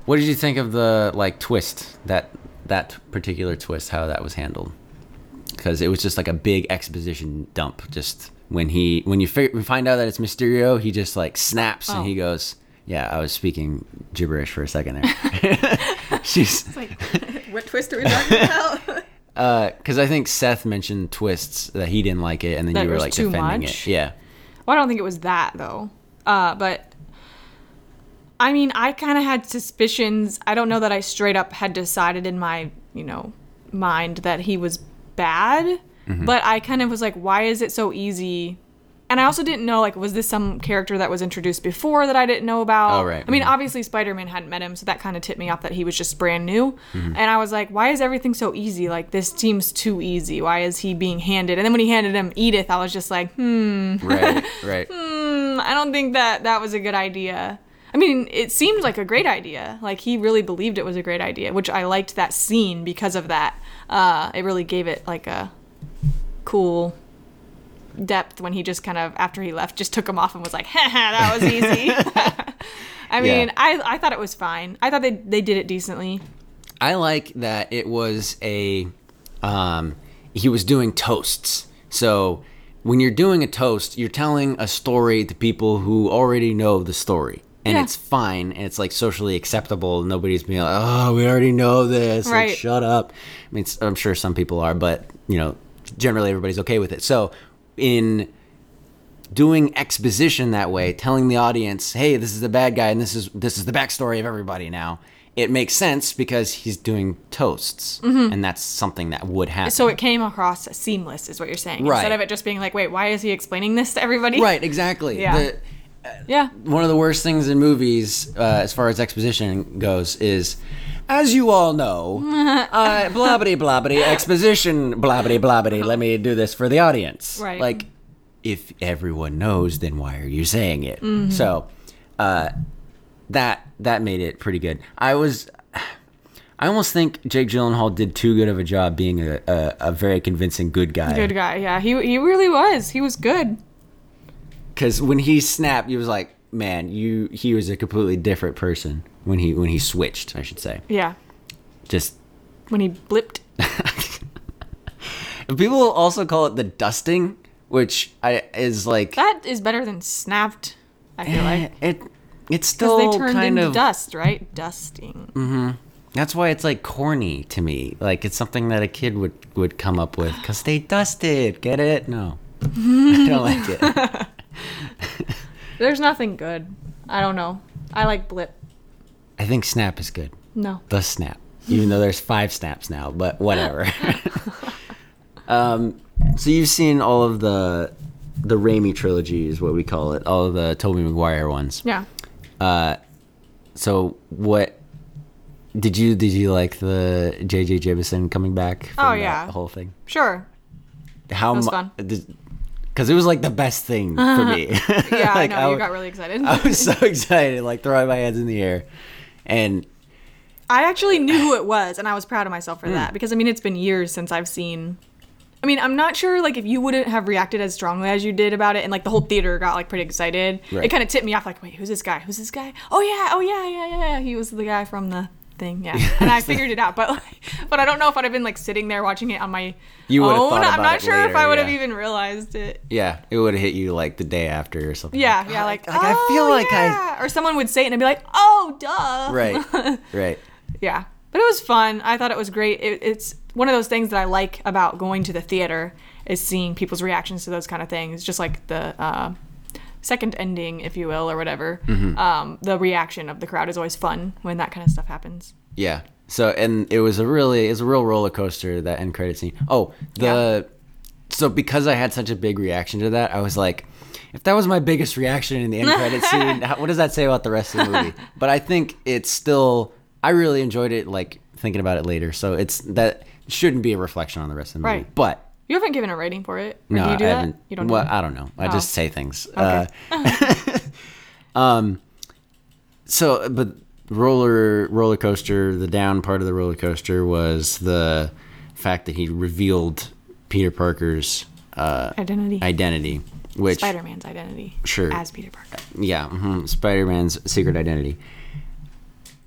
what did you think of the like twist that that particular twist? How that was handled? Because it was just like a big exposition dump. Just when he when you find out that it's Mysterio, he just like snaps Oh. and he goes. Yeah, I was speaking gibberish for a second there. She's Like, what twist are we talking about? because I think Seth mentioned twists that he didn't like it, and then That you were like defending much? it. Yeah, Well, I don't think it was that though. Uh, but I mean, I kind of had suspicions. I don't know that I straight up had decided in my, you know, mind that he was bad, Mm-hmm. but I kind of was like, why is it so easy? And I also didn't know like was this some character that was introduced before that I didn't know about? Oh, right. I mean, Mhm. obviously Spider-Man hadn't met him, so that kind of tipped me off that he was just brand new. Mm-hmm. And I was like, why is everything so easy? Like this seems too easy. Why is he being handed? And then when he handed him Edith, I was just like, hmm, right, right. Hmm, I don't think that that was a good idea. I mean, it seemed like a great idea. Like he really believed it was a great idea, which I liked that scene because of that. Uh, it really gave it like a cool depth when he just kind of after he left just took him off and was like, "Ha ha, that was easy." I mean, Yeah. I I thought it was fine. I thought they they did it decently. I like that it was a um, he was doing toasts. So when you're doing a toast, you're telling a story to people who already know the story. And Yeah. it's fine and it's like socially acceptable. Nobody's being like, "Oh, we already know this." Like, Right. shut up. I mean, I'm sure some people are, but you know, generally everybody's okay with it. So, in doing exposition that way, telling the audience, "Hey, this is the bad guy, and this is this is the backstory of everybody now." It makes sense because he's doing toasts, and that's something that would happen. Mm-hmm. So it came across seamless, is what you're saying. Right. Instead of it just being like, wait, why is he explaining this to everybody? right, exactly. Yeah. The- Yeah. one of the worst things in movies, uh, as far as exposition goes, is as you all know, uh, blobbity blobbity exposition blobbity blobbity. Let me do this for the audience. Right. Like, if everyone knows, then why are you saying it? Mm-hmm. So, uh, that that made it pretty good. I was. I almost think Jake Gyllenhaal did too good of a job being a, a, a very convincing good guy. Good guy. Yeah. He he really was. He was good. Because when he snapped, he was like, "Man, you." He was a completely different person when he when he switched. I should say, Yeah. just When he blipped. people also call it the dusting, which I is like That is better than snapped. I feel like it. It's still they turned kind into of dust, right? Dusting. Mm-hmm. That's why it's like corny to me. Like it's something that a kid would would come up with because they dusted. Get it? No, I don't like it. There's nothing good. I don't know. I like blip. I think snap is good. No. the snap, even though there's five snaps now, but whatever. um, so you've seen all of the the Raimi trilogy is what we call it, all of the Tobey Maguire ones. Yeah. Uh, so what did you did you like the J.J. Jameson coming back? From Oh, yeah. whole thing. Sure. How was mu- fun. Because it was like the best thing for me. Yeah, like, I know. I, you got really excited. I was so excited, like throwing my hands in the air, and I actually knew who it was, and I was proud of myself for Hmm. that because I mean it's been years since I've seen. I mean, I'm not sure like if you wouldn't have reacted as strongly as you did about it, and like the whole theater got like pretty excited. Right. It kind of tipped me off. Like, wait, who's this guy? Who's this guy? Oh yeah, oh yeah, yeah, yeah. yeah. He was the guy from the thing. Yeah, and I figured it out. But like, but I don't know if I'd have been like sitting there watching it on my You own. I'm not sure if I would have even realized it. yeah, it would have hit you like the day after or something. Yeah, Like, yeah, "Oh, like, like I feel "Oh, like I or someone would say it and I'd be like, oh, duh. right, right. Yeah, but it was fun. I thought it was great. It, it's one of those things that I like about going to the theater is seeing people's reactions to those kind of things. Just like the uh, second ending, if you will, or whatever. Mm-hmm. Um, the reaction of the crowd is always fun when that kind of stuff happens. Yeah. So and it was a really it's a real roller coaster that end credit scene. Oh, the so because I had such a big reaction to that, I was like, if that was my biggest reaction in the end credit scene, how, what does that say about the rest of the movie? But I think it's still I really enjoyed it. Like thinking about it later, so it's that shouldn't be a reflection on the rest of the movie. Right. But You haven't given a rating for it. No, do you do I that? haven't. You don't do Well, that? I don't know. I Oh. just say things. Okay. Uh, um. So, but roller roller coaster, the down part of the roller coaster was the fact that he revealed Peter Parker's uh, Identity. identity, which Spider-Man's identity. Sure. As Peter Parker. yeah, hmm Spider Man's secret identity.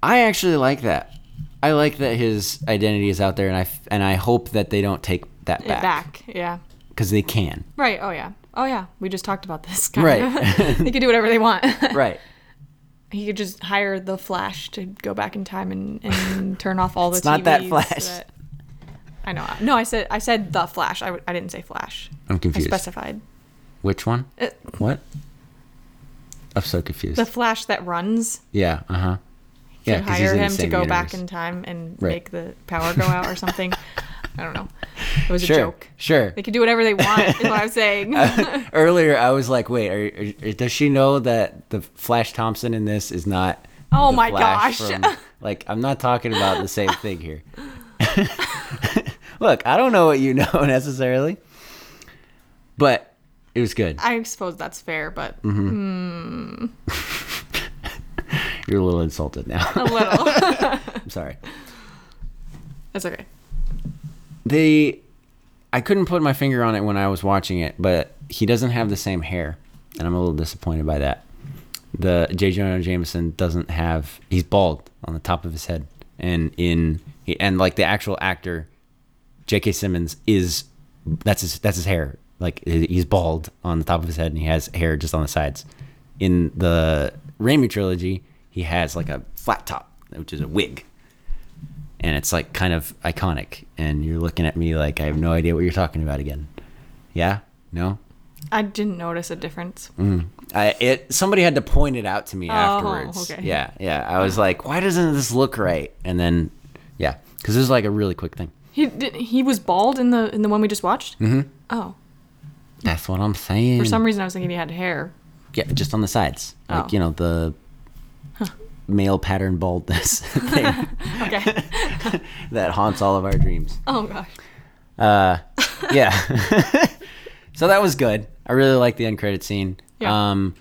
I actually like that. I like that his identity is out there, and I f- and I hope that they don't take that It back back. Yeah. because they can. Right. Oh yeah. Oh yeah. We just talked about this. kind Right. of. they could do whatever they want. Right. He could just hire the Flash to go back in time and, and turn off all the It's not that Flash. that- I know. No, I said I said the Flash. I, w- I didn't say Flash. I'm confused. I confused. specified Which one? Uh, What? I'm so confused. the Flash that runs. yeah. Uh huh. Yeah, Yeah. he's hire in the him to same go back in time and Right. make the power go out or something. I don't know. It was Sure. a joke. Sure. They can do whatever they want. is what I'm saying. Earlier, I was like, "Wait, are, are, does she know that the Flash Thompson in this is not?" Oh my Flash gosh. from- like, I'm not talking about the same thing here. Look, I don't know what you know necessarily, but it was good. I suppose that's fair, but Mm-hmm. You're a little insulted now. a little. I'm sorry. That's okay. The I couldn't put my finger on it when I was watching it, but he doesn't have the same hair, and I'm a little disappointed by that. The J. Jonah Jameson doesn't have. He's bald on the top of his head, and in and like the actual actor, J.K. Simmons is that's his that's his hair. Like he's bald on the top of his head, and he has hair just on the sides. In the Raimi trilogy, he has like a flat top, which is a wig. And it's like kind of iconic. And you're looking at me like I have no idea what you're talking about again. Yeah? No? I didn't notice a difference. I, it somebody had to point it out to me afterwards. Oh, okay. Yeah, yeah. I was like, why doesn't this look right? And then, yeah, because this is like a really quick thing. He did, he was bald in the in the one we just watched. Mm-hmm. Oh, That's what I'm saying. for some reason I was thinking he had hair. yeah, just on the sides, like Oh. you know the male pattern baldness thing Okay. that haunts all of our dreams. oh gosh. Uh, yeah. so that was good. I really like the end credit scene. Yeah. Um,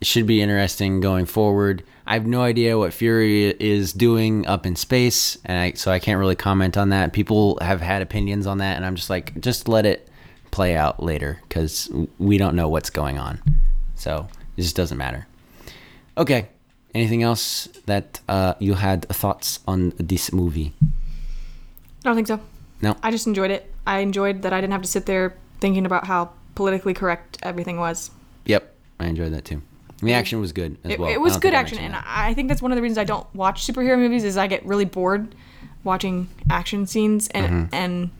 it should be interesting going forward. I have no idea what Fury is doing up in space, and I, so I can't really comment on that. People have had opinions on that, and I'm just like, just let it play out later because we don't know what's going on. So it just doesn't matter. Okay. Anything else that uh, you had thoughts on this movie? I don't think so. No. I just enjoyed it. I enjoyed that I didn't have to sit there thinking about how politically correct everything was. Yep, I enjoyed that too. The action was good as It, well. it was good action, and I think that's one of the reasons I don't watch superhero movies is I get really bored watching action scenes, and Mm-hmm. and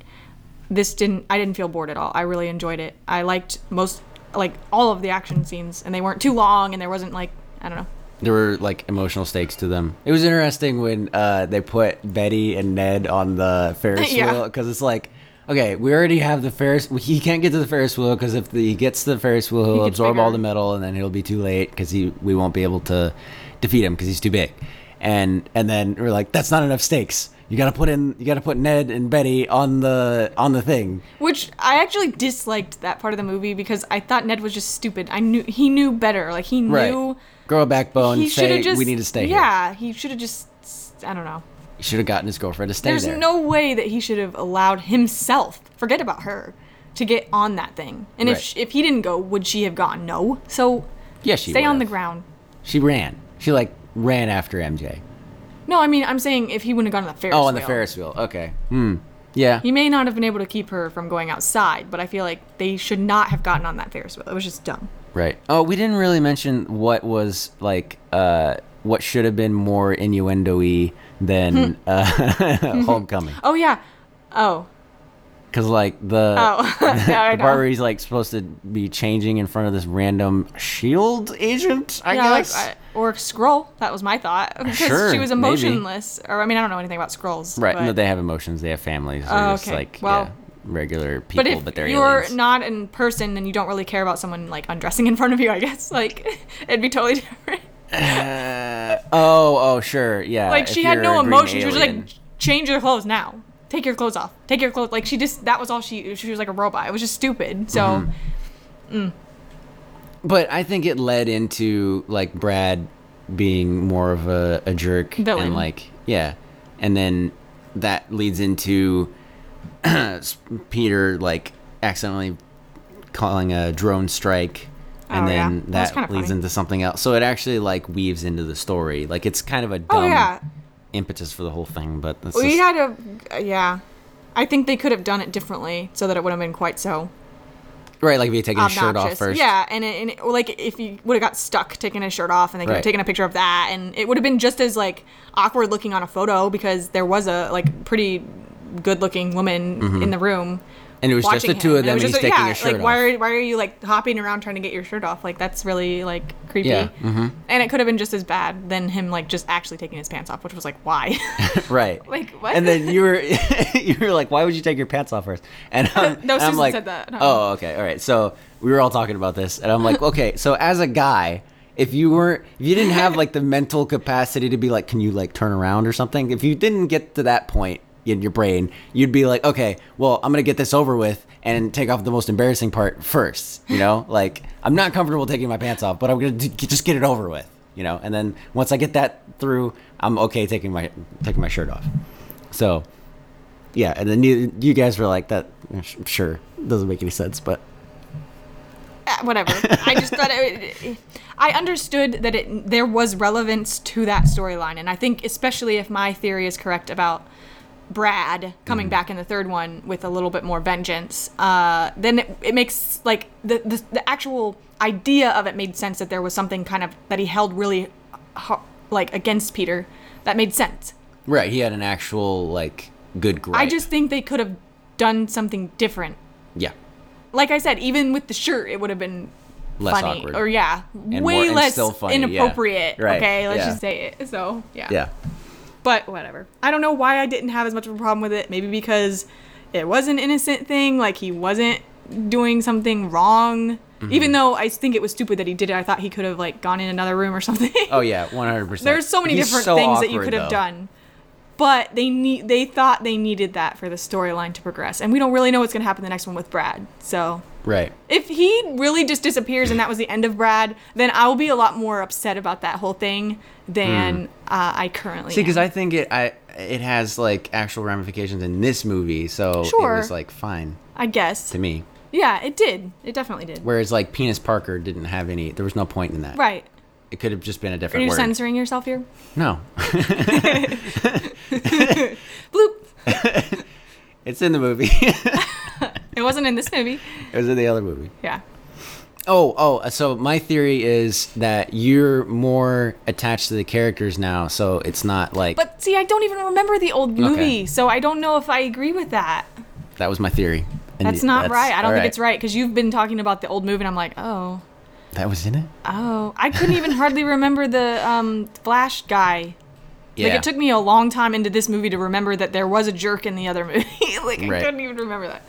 this didn't. I didn't feel bored at all. I really enjoyed it. I liked most like all of the action scenes, and they weren't too long, and there wasn't like I don't know. There were like emotional stakes to them. It was interesting when uh, they put Betty and Ned on the Ferris Yeah. wheel because it's like, okay, we already have the Ferris. He can't get to the Ferris wheel because if the, he gets to the Ferris wheel, he'll gets absorb all the metal, and then he'll be too late because he we won't be able to defeat him because he's too big. And and then we're like, that's not enough stakes. You gotta put in. You gotta put Ned and Betty on the on the thing. Which I actually disliked that part of the movie because I thought Ned was just stupid. I knew he knew better. Like he knew Grow a backbone. he say just. we need to stay here. Yeah, he should have just. I don't know. He should have gotten his girlfriend to stay There's there. no way that he should have allowed himself, forget about her, to get on that thing. And if Right. sh if he didn't go, would she have gone? No. So yeah, she stay on the ground. She ran. She like ran after MJ. No, I mean I'm saying if he wouldn't have gone on the Ferris wheel. Oh, on the wheel, Ferris wheel. Okay. Hmm. Yeah. He may not have been able to keep her from going outside, but I feel like they should not have gotten on that Ferris wheel. It was just dumb. Right. Oh, we didn't really mention what was like uh what should have been more innuendo-y than uh Homecoming. Oh yeah. Oh. Cuz like the Oh. yeah, the part where he's like supposed to be changing in front of this random shield agent, I yeah, like, guess. I, or Skrull. That was my thought because Sure, she was maybe. emotionless. Or I mean, I don't know anything about Skrulls. right. But, No, they have emotions, they have families. They're Oh, okay. like Well, yeah, regular people, but if but they're you're aliens. not in person and you don't really care about someone like undressing in front of you, I guess like it'd be totally different. Uh, oh, oh, sure, yeah. like she had no emotion. She was just like, change your clothes now. Take your clothes off. Take your clothes. Like she just that was all she. She was like a robot. It was just stupid. So Mm-hmm. But I think it led into like Brad being more of a, a jerk Villain. and like yeah, and then that leads into Peter like accidentally calling a drone strike. And Oh, yeah. then That that leads funny. into something else. So it actually like weaves into the story. Like it's kind of a oh, dumb oh yeah, impetus for the whole thing, but we just- had a uh, yeah. I think they could have done it differently so that it wouldn't have been quite so right. Like if you taking his shirt off first, Yeah, and, it, and it, like if he would have got stuck taking his shirt off, and they could Right. have taken a picture of that, and it would have been just as like awkward looking on a photo because there was a like pretty good looking woman in the room. and it was just the two him. of them. and He's just, taking yeah, his shirt like off. why are why are you like hopping around trying to get your shirt off? Like that's really like creepy. Yeah, mhm. And it could have been just as bad than him like just actually taking his pants off, which was like why? right. Like, what? And then you were you were like, "Why would you take your pants off first? And, I'm, No, and I'm Susan like, said that. No. "Oh, okay, all right." So we were all talking about this, and I'm like, "Okay, so as a guy." If you weren't, if you didn't have like the mental capacity to be like, can you like turn around or something? If you didn't get to that point in your brain, you'd be like, okay, well, I'm gonna get this over with and take off the most embarrassing part first. You know, like I'm not comfortable taking my pants off, but I'm gonna d- just get it over with. You know, and then once I get that through, I'm okay taking my taking my shirt off. So, yeah, and then you, you guys were like that. Sure, doesn't make any sense, but Uh, whatever. I just thought it, it- I understood that it there was relevance to that storyline, and I think especially if my theory is correct about Brad coming back in the third one with a little bit more vengeance, uh, then it, it makes like the, the the actual idea of it made sense that there was something kind of that he held really like against Peter that made sense. Right. He had an actual like good gripe. I just think they could have done something different. yeah. Like I said, even with the shirt, it would have been Less funny awkward. or yeah, And way more- less still funny, yeah. inappropriate. Right, Okay, let's yeah. just say it. So yeah. Yeah. But whatever. I don't know why I didn't have as much of a problem with it. Maybe because it was an innocent thing, like he wasn't doing something wrong. Mm-hmm. Even though I think it was stupid that he did it, I thought he could have like gone in another room or something. Oh yeah, one hundred percent. There's so many different things that you could have done. But they need they thought they needed that for the storyline to progress. And we don't really know what's gonna happen the next one with Brad. So Right. if he really just disappears and that was the end of Brad, then I will be a lot more upset about that whole thing than uh, I currently. See, because. I think it I it has like actual ramifications in this movie, so Sure. it was like fine I guess. to me. Yeah, it did. It definitely did. Whereas like Penis Parker didn't have any. There was no point in that. Right. It could have just been a different. Are you word. censoring yourself here? no, Bloop. it's in the movie. It wasn't in this movie. it was in the other movie. Yeah. Oh, oh. So my theory is that you're more attached to the characters now, so it's not like But see, I don't even remember the old movie, so I don't know if I agree with that. that was my theory. And That's not right. I don't think it's right because you've been talking about the old movie, and I'm like, oh, That was in it. oh. I couldn't even hardly remember the um, Flash guy. Yeah. Like it took me a long time into this movie to remember that there was a jerk in the other movie. like I Right. couldn't even remember that.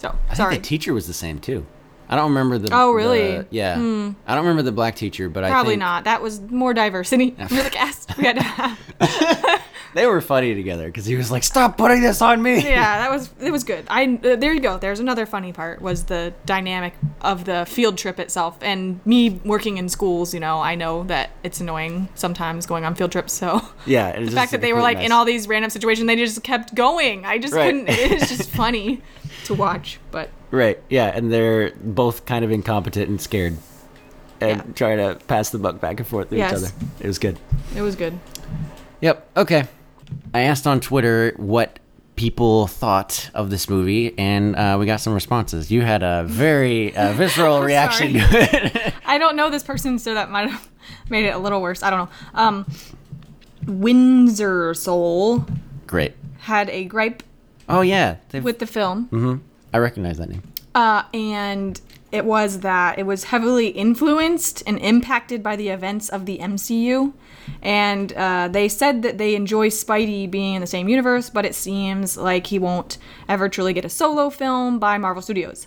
So I sorry. think the teacher was the same too. I don't remember the. Oh, really? the- yeah. Hmm. I don't remember the black teacher, but I Probably not. That was more diversity for the cast. We had to have. they were funny together because he was like, "Stop putting this on me." yeah, that was it was good. I uh, there you go. There's another funny part was the dynamic of the field trip itself. And me working in schools, you know, I know that it's annoying sometimes going on field trips. So Yeah. the fact that they were like in all these random situations, they just kept going. I just Right. couldn't. It's just funny to watch. But Right. Yeah, and they're both kind of incompetent and scared, and Yeah. trying to pass the buck back and forth with Yes. each other. It was good. it was good. Yep. Okay. I asked on Twitter what people thought of this movie, and uh, we got some responses. You had a very uh, visceral reaction to it. I don't know this person, so that might have made it a little worse. I don't know. Um, Windsor Soul Great. had a gripe Oh yeah, they've- with the film. Mm-hmm. I recognize that name. Uh, and it was that it was heavily influenced and impacted by the events of the MCU. And uh, they said that they enjoy Spidey being in the same universe, but it seems like he won't ever truly get a solo film by Marvel Studios.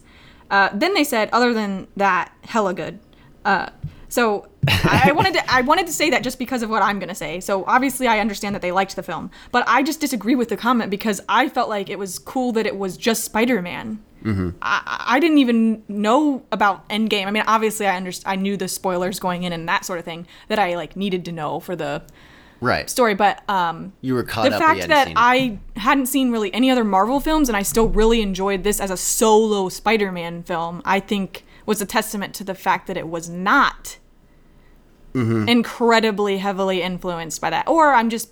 Uh, then they said, other than that, hella good. Uh, so I I wanted to I wanted to say that just because of what I'm gonna say. So obviously I understand that they liked the film, but I just disagree with the comment because I felt like it was cool that it was just Spider-Man. I, I didn't even know about Endgame. I mean, obviously I underst- I knew the spoilers going in and that sort of thing that I like needed to know for the Right. story, but um, You were caught the up. you fact that. I hadn't seen really any other Marvel films and I still really enjoyed this as a solo Spider-Man film, I think was a testament to the fact that it was not Mm-hmm. incredibly heavily influenced by that. Or I'm just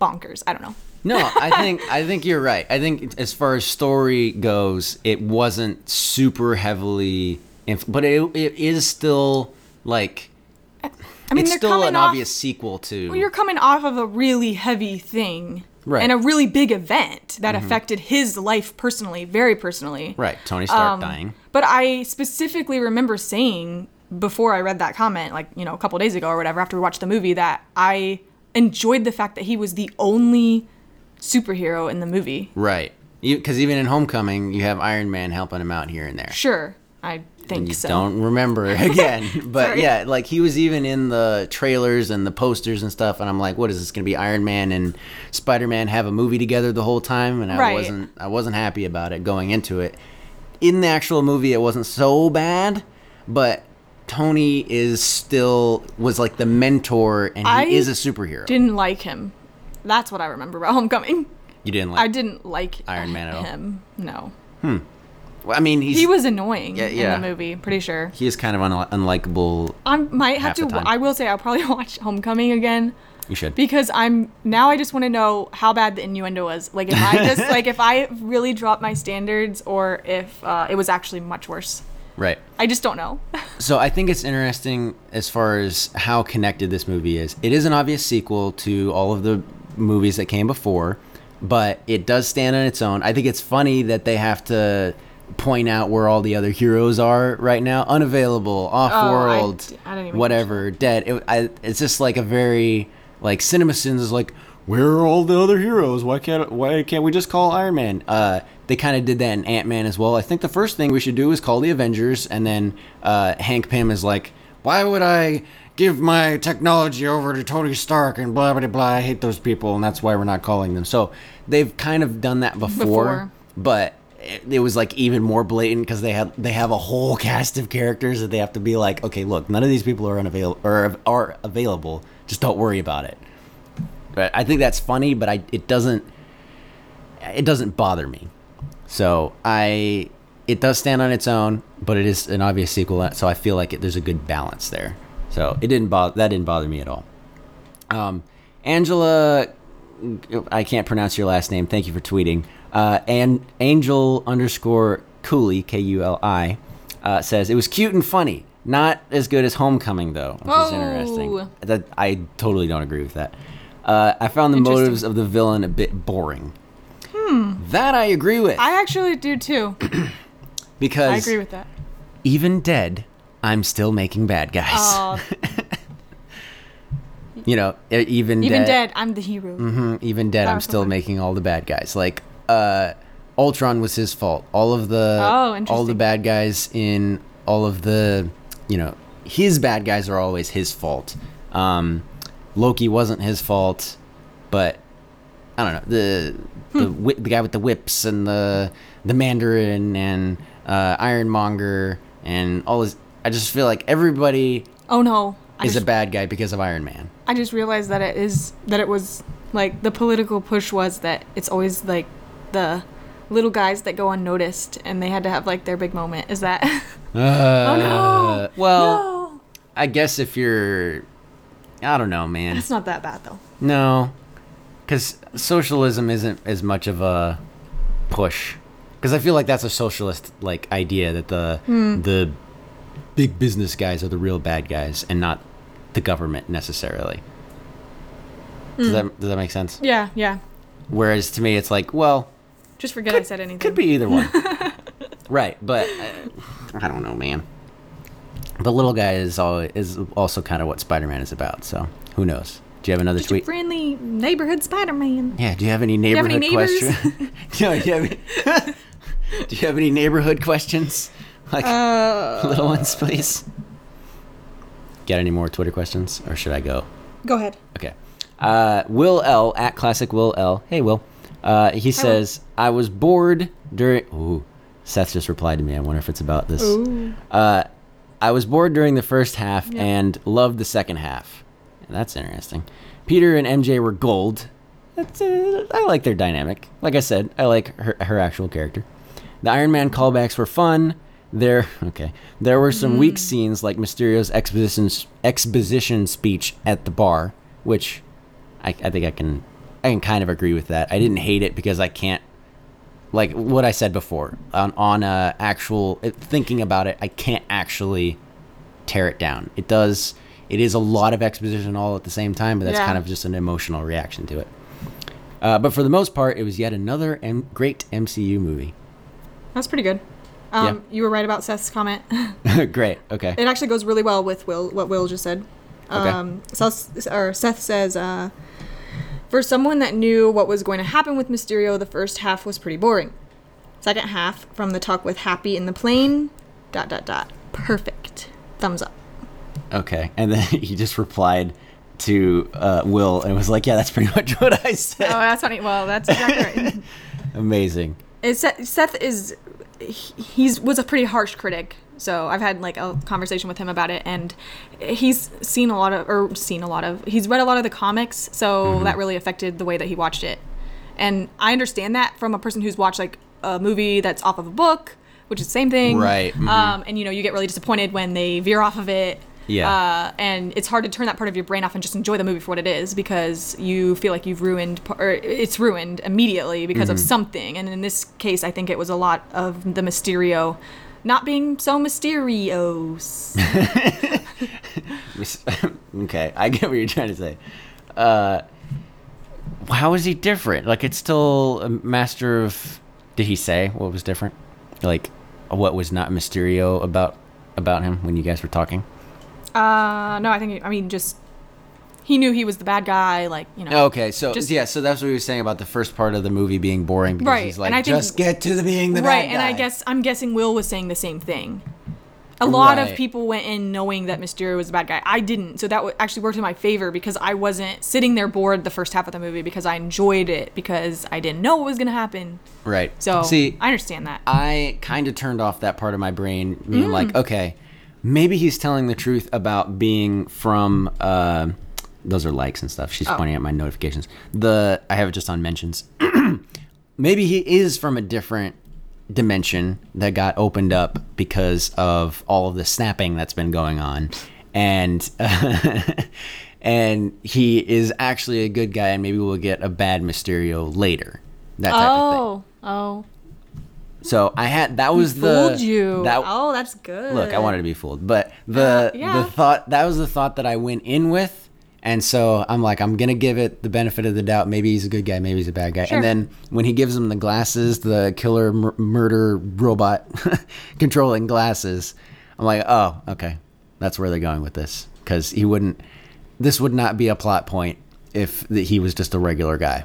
bonkers. I don't know. No, I think I think you're right. I think as far as story goes, it wasn't super heavily, inf- but it, it is still like I mean, it's still an off, obvious sequel to. Well, you're coming off of a really heavy thing. Right. And a really big event that affected his life personally, very personally. right, Tony Stark Um, dying. But I specifically remember saying before I read that comment, like, you know, a couple days ago or whatever, after we watched the movie, that I enjoyed the fact that he was the only superhero in the movie. Right, because even in Homecoming, you have Iron Man helping him out here and there. Sure, I think You so. don't remember again, but yeah, like he was even in the trailers and the posters and stuff, and I'm like, what is this going to be? Iron Man and Spider Man have a movie together the whole time, and I Right. wasn't, I wasn't happy about it going into it. In the actual movie, it wasn't so bad, but Tony is still was like the mentor, and he I is a superhero. Didn't like him. That's what I remember about Homecoming. you didn't like I didn't like Iron Man at all? him. No. Well, I mean, he's He was annoying Yeah, yeah. in the movie, pretty sure. he is kind of un- unlikable. I might have Half the to. time. I will say I'll probably watch Homecoming again. You should. because I'm now I just want to know how bad the innuendo was. Like if I just like if I really dropped my standards or if uh, it was actually much worse. right. I just don't know. So I think it's interesting as far as how connected this movie is. It is an obvious sequel to all of the movies that came before, but it does stand on its own. I think it's funny that they have to point out where all the other heroes are right now. Unavailable off Oh, I world d- I didn't whatever dead. It, I, it's just like a very like cinema sins is like where are all the other heroes? Why can't why can't we just call iron man? Uh they kind of did that in ant-man as well. I think the first thing we should do is call the avengers and then uh hank pym is like why would i give my technology over to tony stark and blah blah blah i hate those people and that's why we're not calling them so they've kind of done that before, Before. but it, it was like even more blatant because they have they have a whole cast of characters that they have to be like, okay, look, none of these people are unavailable or are available. Just don't worry about it. But I think that's funny, but I it doesn't it doesn't bother me. So I it does stand on its own, but it is an obvious sequel. So I feel like it, there's a good balance there. So it didn't bother that didn't bother me at all. Um, Angela, I can't pronounce your last name. Thank you for tweeting. Uh, and Angel underscore Cooley K U L I uh, says it was cute and funny. Not as good as Homecoming though, which is interesting. That I totally don't agree with that. Uh, I found the motives of the villain a bit boring. Hmm. That I agree with I actually do too. because I agree with that. even dead, I'm still making bad guys. Oh, you know, even even dead, dead, I'm the hero. Mhm, even dead, I'm still funny. making all the bad guys. Like, uh, Ultron was his fault. All of the Oh, all the bad guys in all of the, you know, his bad guys are always his fault. Um, Loki wasn't his fault, but I don't know the the Hmm. whi- the guy with the whips and the the Mandarin and uh, Ironmonger and all this. I just feel like everybody Oh no, I is just, a bad guy because of Iron Man. I just realized that it is that it was like the political push was that it's always like the little guys that go unnoticed and they had to have like their big moment. Is that? Uh, oh no. Well, no. I guess if you're, I don't know, man. It's not that bad though. No, because socialism isn't as much of a push. Because I feel like that's a socialist like idea that the the big business guys are the real bad guys and not the government necessarily. Does that does that make sense? Yeah, yeah. Whereas to me, it's like, well, Just forget I said anything. could be either one. right, but uh, I don't know, man. The little guy is all is also kind of what Spider-Man is about. So who knows? Do you have another a tweet? friendly neighborhood Spider-Man. Yeah. Do you have any neighborhood questions? do, you have any, do you have any neighborhood questions? Like Uh, little ones, please. Got any more Twitter questions, or should I go? go ahead. Okay. Uh, Will L at classic Will L. Hey Will. Uh, he says I was bored during. Ooh, Seth just replied to me. I wonder if it's about this. Ooh. Uh, I was bored during the first half Yeah. and loved the second half. That's interesting. Peter and MJ were gold. That's, uh, I like their dynamic. Like I said, I like her, her actual character. The Iron Man callbacks were fun. There, okay. There were some weak scenes like Mysterio's exposition exposition speech at the bar, which I, I think I can I can kind of agree with that. I didn't hate it because I can't like what I said before on on uh, actual thinking about it. I can't actually tear it down. It does. It is a lot of exposition all at the same time, but that's Yeah. kind of just an emotional reaction to it. Uh, but for the most part, it was yet another M- great MCU movie. That's pretty good. Um, You were right about Seth's comment. great. Okay. it actually goes really well with Will. What Will just said. Okay. Um, Seth, or Seth says, uh, for someone that knew what was going to happen with Mysterio, the first half was pretty boring. Second half, from the talk with Happy in the plane, dot dot dot, perfect. Thumbs up. Okay. And then he just replied to uh, Will and was like, "Yeah, that's pretty much what I said." Oh, that's funny. Well, that's exactly right. Amazing. Seth, Seth is he's was a pretty harsh critic. So I've had like a conversation with him about it, and he's seen a lot of or seen a lot of he's read a lot of the comics, so that really affected the way that he watched it. And I understand that from a person who's watched like a movie that's off of a book, which is the same thing, Right, mhm. Um, and you know you get really disappointed when they veer off of it. Yeah. Uh, and it's hard to turn that part of your brain off and just enjoy the movie for what it is because you feel like you've ruined, or it's ruined immediately because Mm-hmm. of something. And in this case, I think it was a lot of the Mysterio not being so mysterious. okay, I get what you're trying to say. Uh, how is he different? Like, it's still a master of. Did he say what was different? Like, what was not Mysterio about about him when you guys were talking? Uh, no, I think, I mean, just he knew he was the bad guy, like, you know. Okay, so Just- yeah, so that's what he was saying about the first part of the movie being boring because Right, he's and like, I think- just get to the being the right and i guess i'm guessing will was saying the same thing a lot Right. of people went in knowing that mysterio was a bad guy i didn't so that w- actually worked in my favor because i wasn't sitting there bored the first half of the movie because i enjoyed it because i didn't know what was going to happen right. so see, i understand that I kind of turned off that part of my brain, being Mm. like, okay, maybe he's telling the truth about being from. Uh, those are likes and stuff. She's Oh. pointing at my notifications. The I have it just on mentions. maybe he is from a different dimension that got opened up because of all of the snapping that's been going on, and and he is actually a good guy, and maybe we'll get a bad Mysterio later. That type of thing. oh oh So I had that was the fooled you That, oh that's good Look, I wanted to be fooled, but the Uh, yeah. the thought that was the thought that I went in with, and so I'm like, I'm gonna give it the benefit of the doubt. Maybe he's a good guy, maybe he's a bad guy. Sure. And then when he gives him the glasses, the killer mur- murder robot controlling glasses, I'm like, oh, okay, that's where they're going with this because he wouldn't. This would not be a plot point if he was just a regular guy.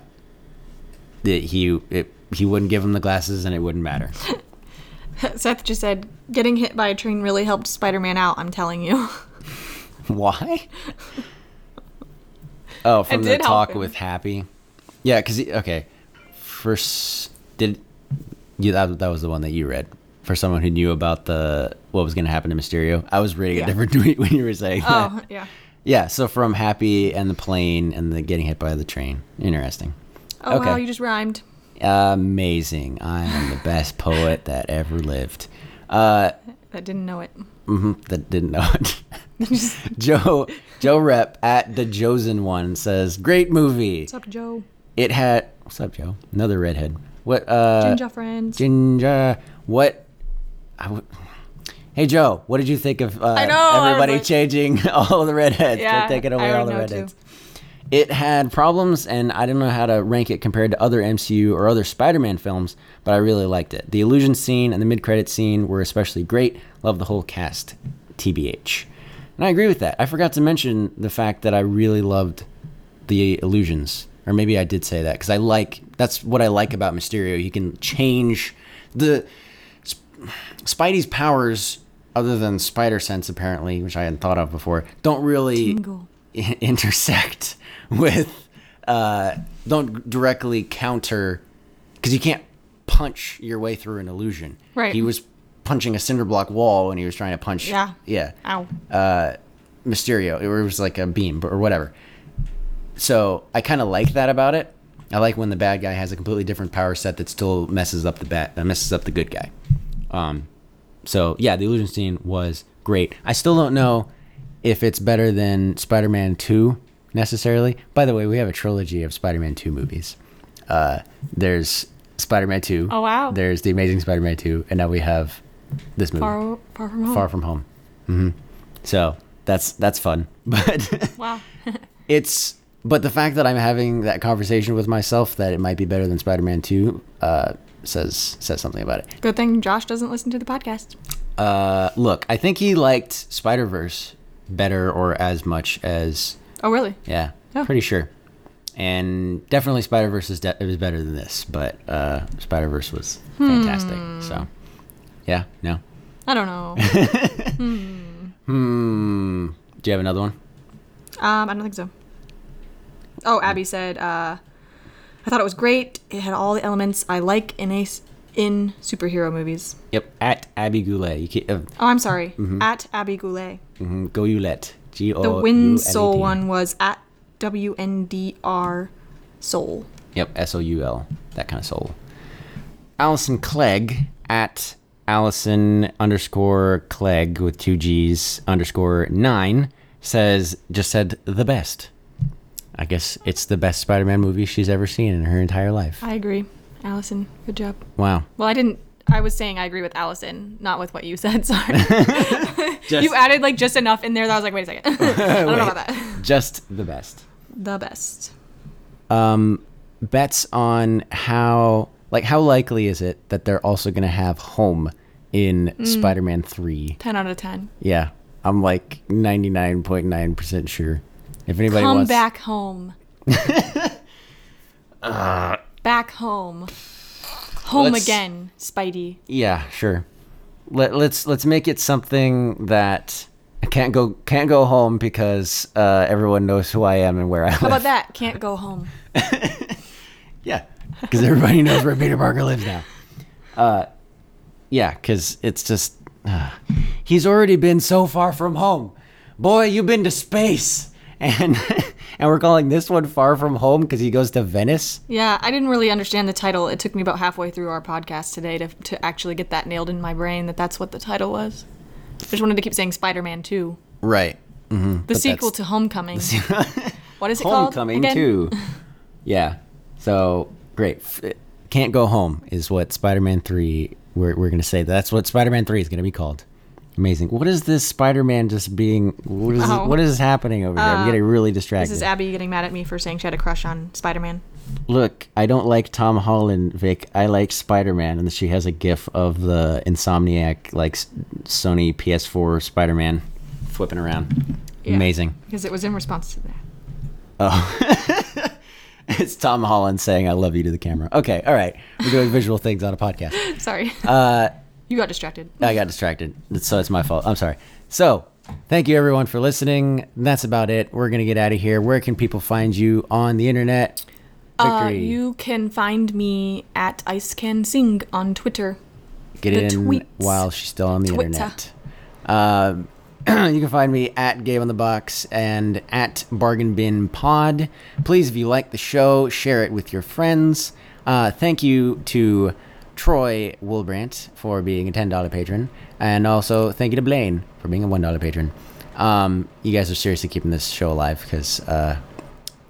That he it, he wouldn't give him the glasses and it wouldn't matter. seth just said getting hit by a train really helped spider-man out i'm telling you Why? Oh, from the talk with Happy. Yeah, because okay, first did you that that was the one that you read for someone who knew about the what was going to happen to Mysterio. I was reading Yeah. a different tweet when you were saying oh, that. oh yeah Yeah, so from Happy and the plane and the getting hit by the train. Interesting. Oh Okay. wow you just rhymed Amazing. I am the best poet that ever lived. Uh, that didn't know it mhm, that didn't know it. Joe Joe Rep at the Josen one says, "Great movie. what's up joe It had what's up, Joe? Another redhead. What? uh ginger friends Ginger. What? I w- hey Joe, what did you think of uh, know, everybody like- changing all the redheads? Yeah, They're taking away I all the know too. It had problems, and I don't know how to rank it compared to other MCU or other Spider-Man films, but I really liked it. The illusion scene and the mid-credit scene were especially great. Love the whole cast, TBH. And I agree with that. I forgot to mention the fact that I really loved the illusions, or maybe I did say that because I like that's what I like about Mysterio. He can change the Sp- Spidey's powers, other than spider sense, apparently, which I hadn't thought of before, don't really Tingle. intersect with, uh, don't directly counter, because you can't punch your way through an illusion. Right. He was punching a cinder block wall when he was trying to punch. Yeah. Yeah. ow Uh, Mysterio, it was like a beam or whatever. So I kind of like that about it. I like when the bad guy has a completely different power set that still messes up the bad, uh, messes up the good guy. Um, so yeah, the illusion scene was great. I still don't know if it's better than Spider-Man Two necessarily. By the way, we have a trilogy of Spider-Man Two movies. Uh, there's Spider-Man Two. Oh, wow. There's the Amazing Spider-Man Two, and now we have this movie, far far from home Far From Home. hmm So that's that's fun, but wow it's but the fact that I'm having that conversation with myself that it might be better than Spider-Man Two uh, says says something about it. Good thing Josh doesn't listen to the podcast. Uh, look, I think he liked Spider Verse better or as much as Oh, really? yeah, Oh. pretty sure. And definitely Spider Verse is de- it was better than this, but uh, Spider Verse was fantastic. So yeah, no. I don't know. Hmm. Do you have another one? um, I don't think so. Oh, Abby said, uh, I thought it was great. It had all the elements I like in a in superhero movies. Yep. At Abby Goulet. You can, uh, Oh, I'm sorry. At Abby Goulet. mhm, Go Goulet. G O. The Wind Soul one was at WNDR Soul. Yep, S O U L, that kind of soul. Allison Clegg at Allison underscore Clegg with two G's underscore nine says just said the best. I guess it's the best Spider-Man movie she's ever seen in her entire life. I agree. Allison, good job. Wow. Well, I didn't. I was saying I agree with Allison, not with what you said. Sorry. Just, you added like just enough in there that I was like, wait a second. I don't know about that. just the best. The best. Um, bets on how like how likely is it that they're also going to have home in Mm. Spider-Man 3? 10 out of 10. Yeah. I'm like 99.9% sure. If anybody Come wants back home. Back home. Home Let's- again, Spidey. Yeah, sure. Let, let's let's make it something that I can't go can't go home because uh, everyone knows who I am and where I live. How about that? Can't go home. Yeah, because everybody knows where Peter Parker lives now. Uh, yeah, because it's just uh, he's already been so far from home. Boy, you've been to space, and and we're calling this one far from home because he goes to Venice. Yeah, I didn't really understand the title. It took me about halfway through our podcast today to, to actually get that nailed in my brain that that's what the title was. I just wanted to keep saying Spider Man 2, Right. Mm-hmm. the sequel to Homecoming. what is it called? Homecoming too. Yeah. So great. Can't go home is what Spider-Man three. We're we're gonna say that's what Spider-Man three is gonna be called. Amazing. What is this Spider-Man just being? What is Oh. what is happening over here? I'm getting really distracted. This is Abby getting mad at me for saying she had a crush on Spider Man. Look, I don't like Tom Holland, Vic. I like Spider-Man, and she has a GIF of the Insomniac like Sony PS4 Spider-Man flipping around. Yeah. Amazing. Because it was in response to that. Oh. it's Tom Holland saying "I love you" to the camera. Okay, all right. We're doing visual things on a podcast. Sorry. Uh, you got distracted. I got distracted, so it's my fault. I'm sorry. So, thank you everyone for listening. That's about it. We're gonna get out of here. Where can people find you on the internet? Uh, you can find me at Ice Can Sing on Twitter. get the in tweets. while she's still on the Twitter. internet. Um, you can find me at Game on the Box and at Bargain Bin Pod. Please, if you like the show, share it with your friends. Uh, thank you to Troy Woolbrandt for being a ten dollar patron, and also thank you to Blaine for being a one dollar patron. Um, you guys are seriously keeping this show alive because, uh,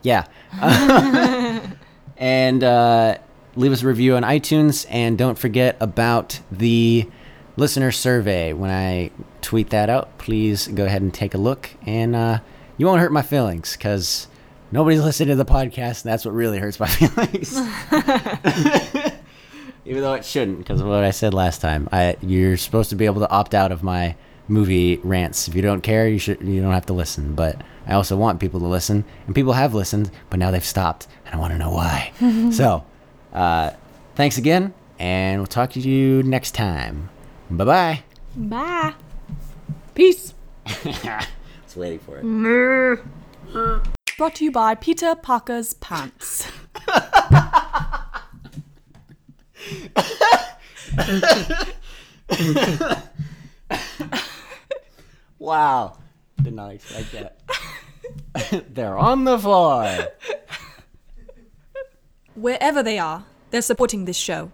yeah. and uh, leave us a review on iTunes. And don't forget about the listener survey. When I tweet that out, please go ahead and take a look. And uh, you won't hurt my feelings because nobody's listening to the podcast, and that's what really hurts my feelings. Even though it shouldn't, because of what I said last time. I you're supposed to be able to opt out of my movie rants. If you don't care, you should you don't have to listen. But I also want people to listen, and people have listened, but now they've stopped, and I want to know why. so, uh, thanks again, and we'll talk to you next time. Bye bye. Bye. Peace. It's waiting for it. Brought to you by Peter Parker's Pants. Wow, did not expect that. They're on the floor. Wherever they are, they're supporting this show.